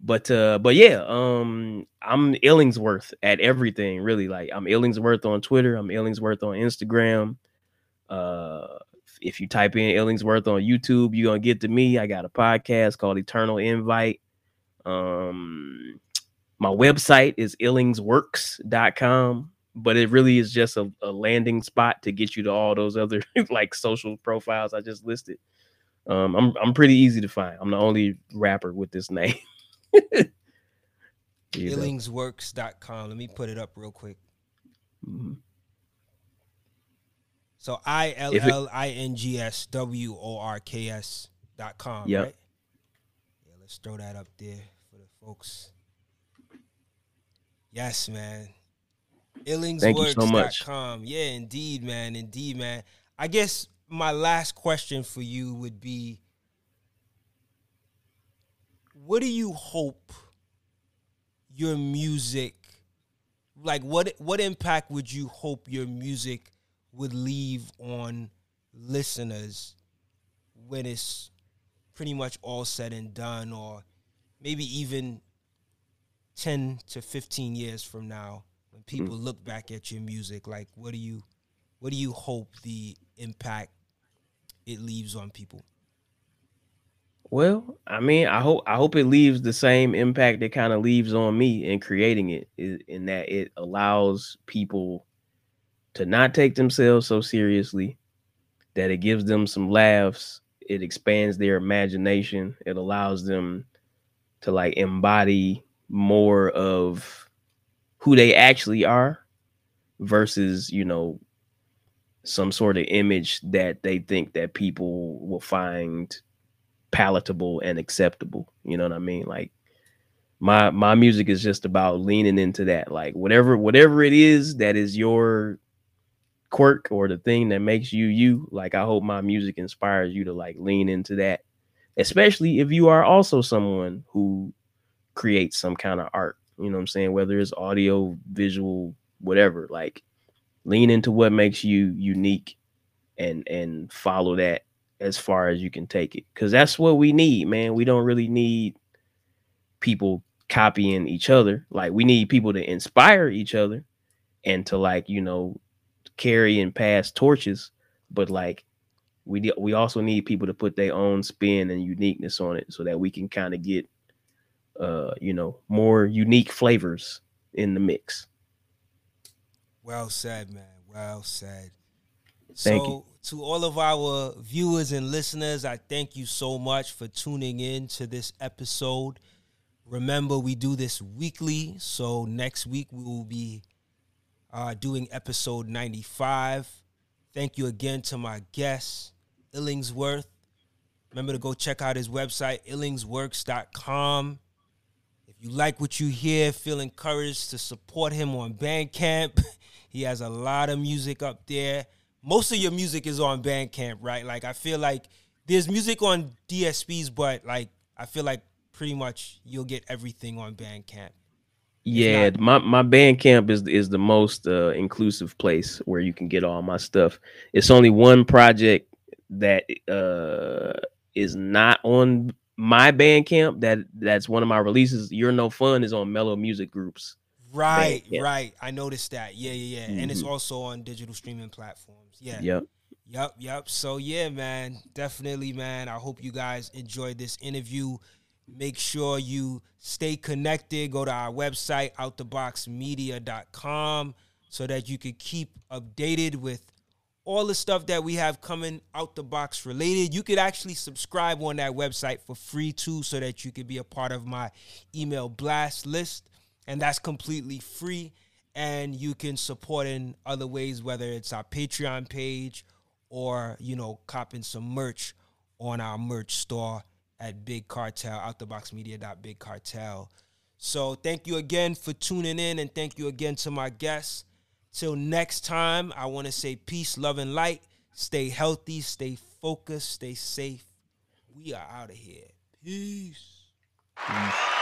but uh but yeah, um I'm Illingsworth at everything really. Like I'm Illingsworth on Twitter, I'm Illingsworth on Instagram. Uh if you type in Illingsworth on YouTube, you're gonna get to me. I got a podcast called Eternal Invite. Um my website is illingsworks.com, but it really is just a, a landing spot to get you to all those other <laughs> like social profiles I just listed. Um, I'm I'm pretty easy to find. I'm the only rapper with this <laughs> name. Illingsworks.com. Let me put it up real quick. Mhm. So I L L I N G S W O R K S dot com. Yep. Right? Yeah, let's throw that up there for the folks. Yes, man. Thank you so much. Yeah, indeed, man. Indeed, man. I guess my last question for you would be what do you hope your music like what what impact would you hope your music would leave on listeners when it's pretty much all said and done or maybe even 10 to 15 years from now when people mm. look back at your music like what do you what do you hope the impact it leaves on people? Well, I mean, I hope I hope it leaves the same impact it kind of leaves on me in creating it, in that it allows people to not take themselves so seriously, that it gives them some laughs, it expands their imagination, it allows them to like embody more of who they actually are versus, you know, some sort of image that they think that people will find palatable and acceptable. You know what I mean? Like my my music is just about leaning into that. Like whatever whatever it is that is your quirk or the thing that makes you you, like I hope my music inspires you to like lean into that. Especially if you are also someone who creates some kind of art. You know what I'm saying? Whether it's audio, visual, whatever. Like lean into what makes you unique and and follow that as far as you can take it because that's what we need man we don't really need people copying each other like we need people to inspire each other and to like you know carry and pass torches but like we we also need people to put their own spin and uniqueness on it so that we can kind of get uh you know more unique flavors in the mix Well said, man. Well said. Thank so, to all of our viewers and listeners, I thank you so much for tuning in to this episode. Remember, we do this weekly. So, next week we will be uh, doing episode 95. Thank you again to my guest, Illingsworth. Remember to go check out his website, illingsworks.com. You like what you hear, feel encouraged to support him on Bandcamp. <laughs> he has a lot of music up there. Most of your music is on Bandcamp, right? Like I feel like there's music on DSPs, but like I feel like pretty much you'll get everything on Bandcamp. Yeah, not- my my Bandcamp is is the most uh, inclusive place where you can get all my stuff. It's only one project that uh is not on my Bandcamp that that's one of my releases. You're no fun is on Mello Music Groups. Right, Bandcamp. right. I noticed that. Yeah, yeah, yeah. And it's Mhm. also on digital streaming platforms. Yeah. Yep. Yep, yep. So yeah, man, definitely, man. I hope you guys enjoyed this interview. Make sure you stay connected. Go to our website, outtheboxmedia.com, so that you can keep updated with all the stuff that we have coming out the box related. You could actually subscribe on that website for free too, so that you could be a part of my email blast list. And that's completely free. And you can support in other ways, whether it's our Patreon page or, you know, copping some merch on our merch store at Big Cartel, out the box outtheboxmedia.bigcartel. So thank you again for tuning in and thank you again to my guests. Till next time, I want to say peace, love, and light. Stay healthy, stay focused, stay safe. We are out of here. Peace. Peace.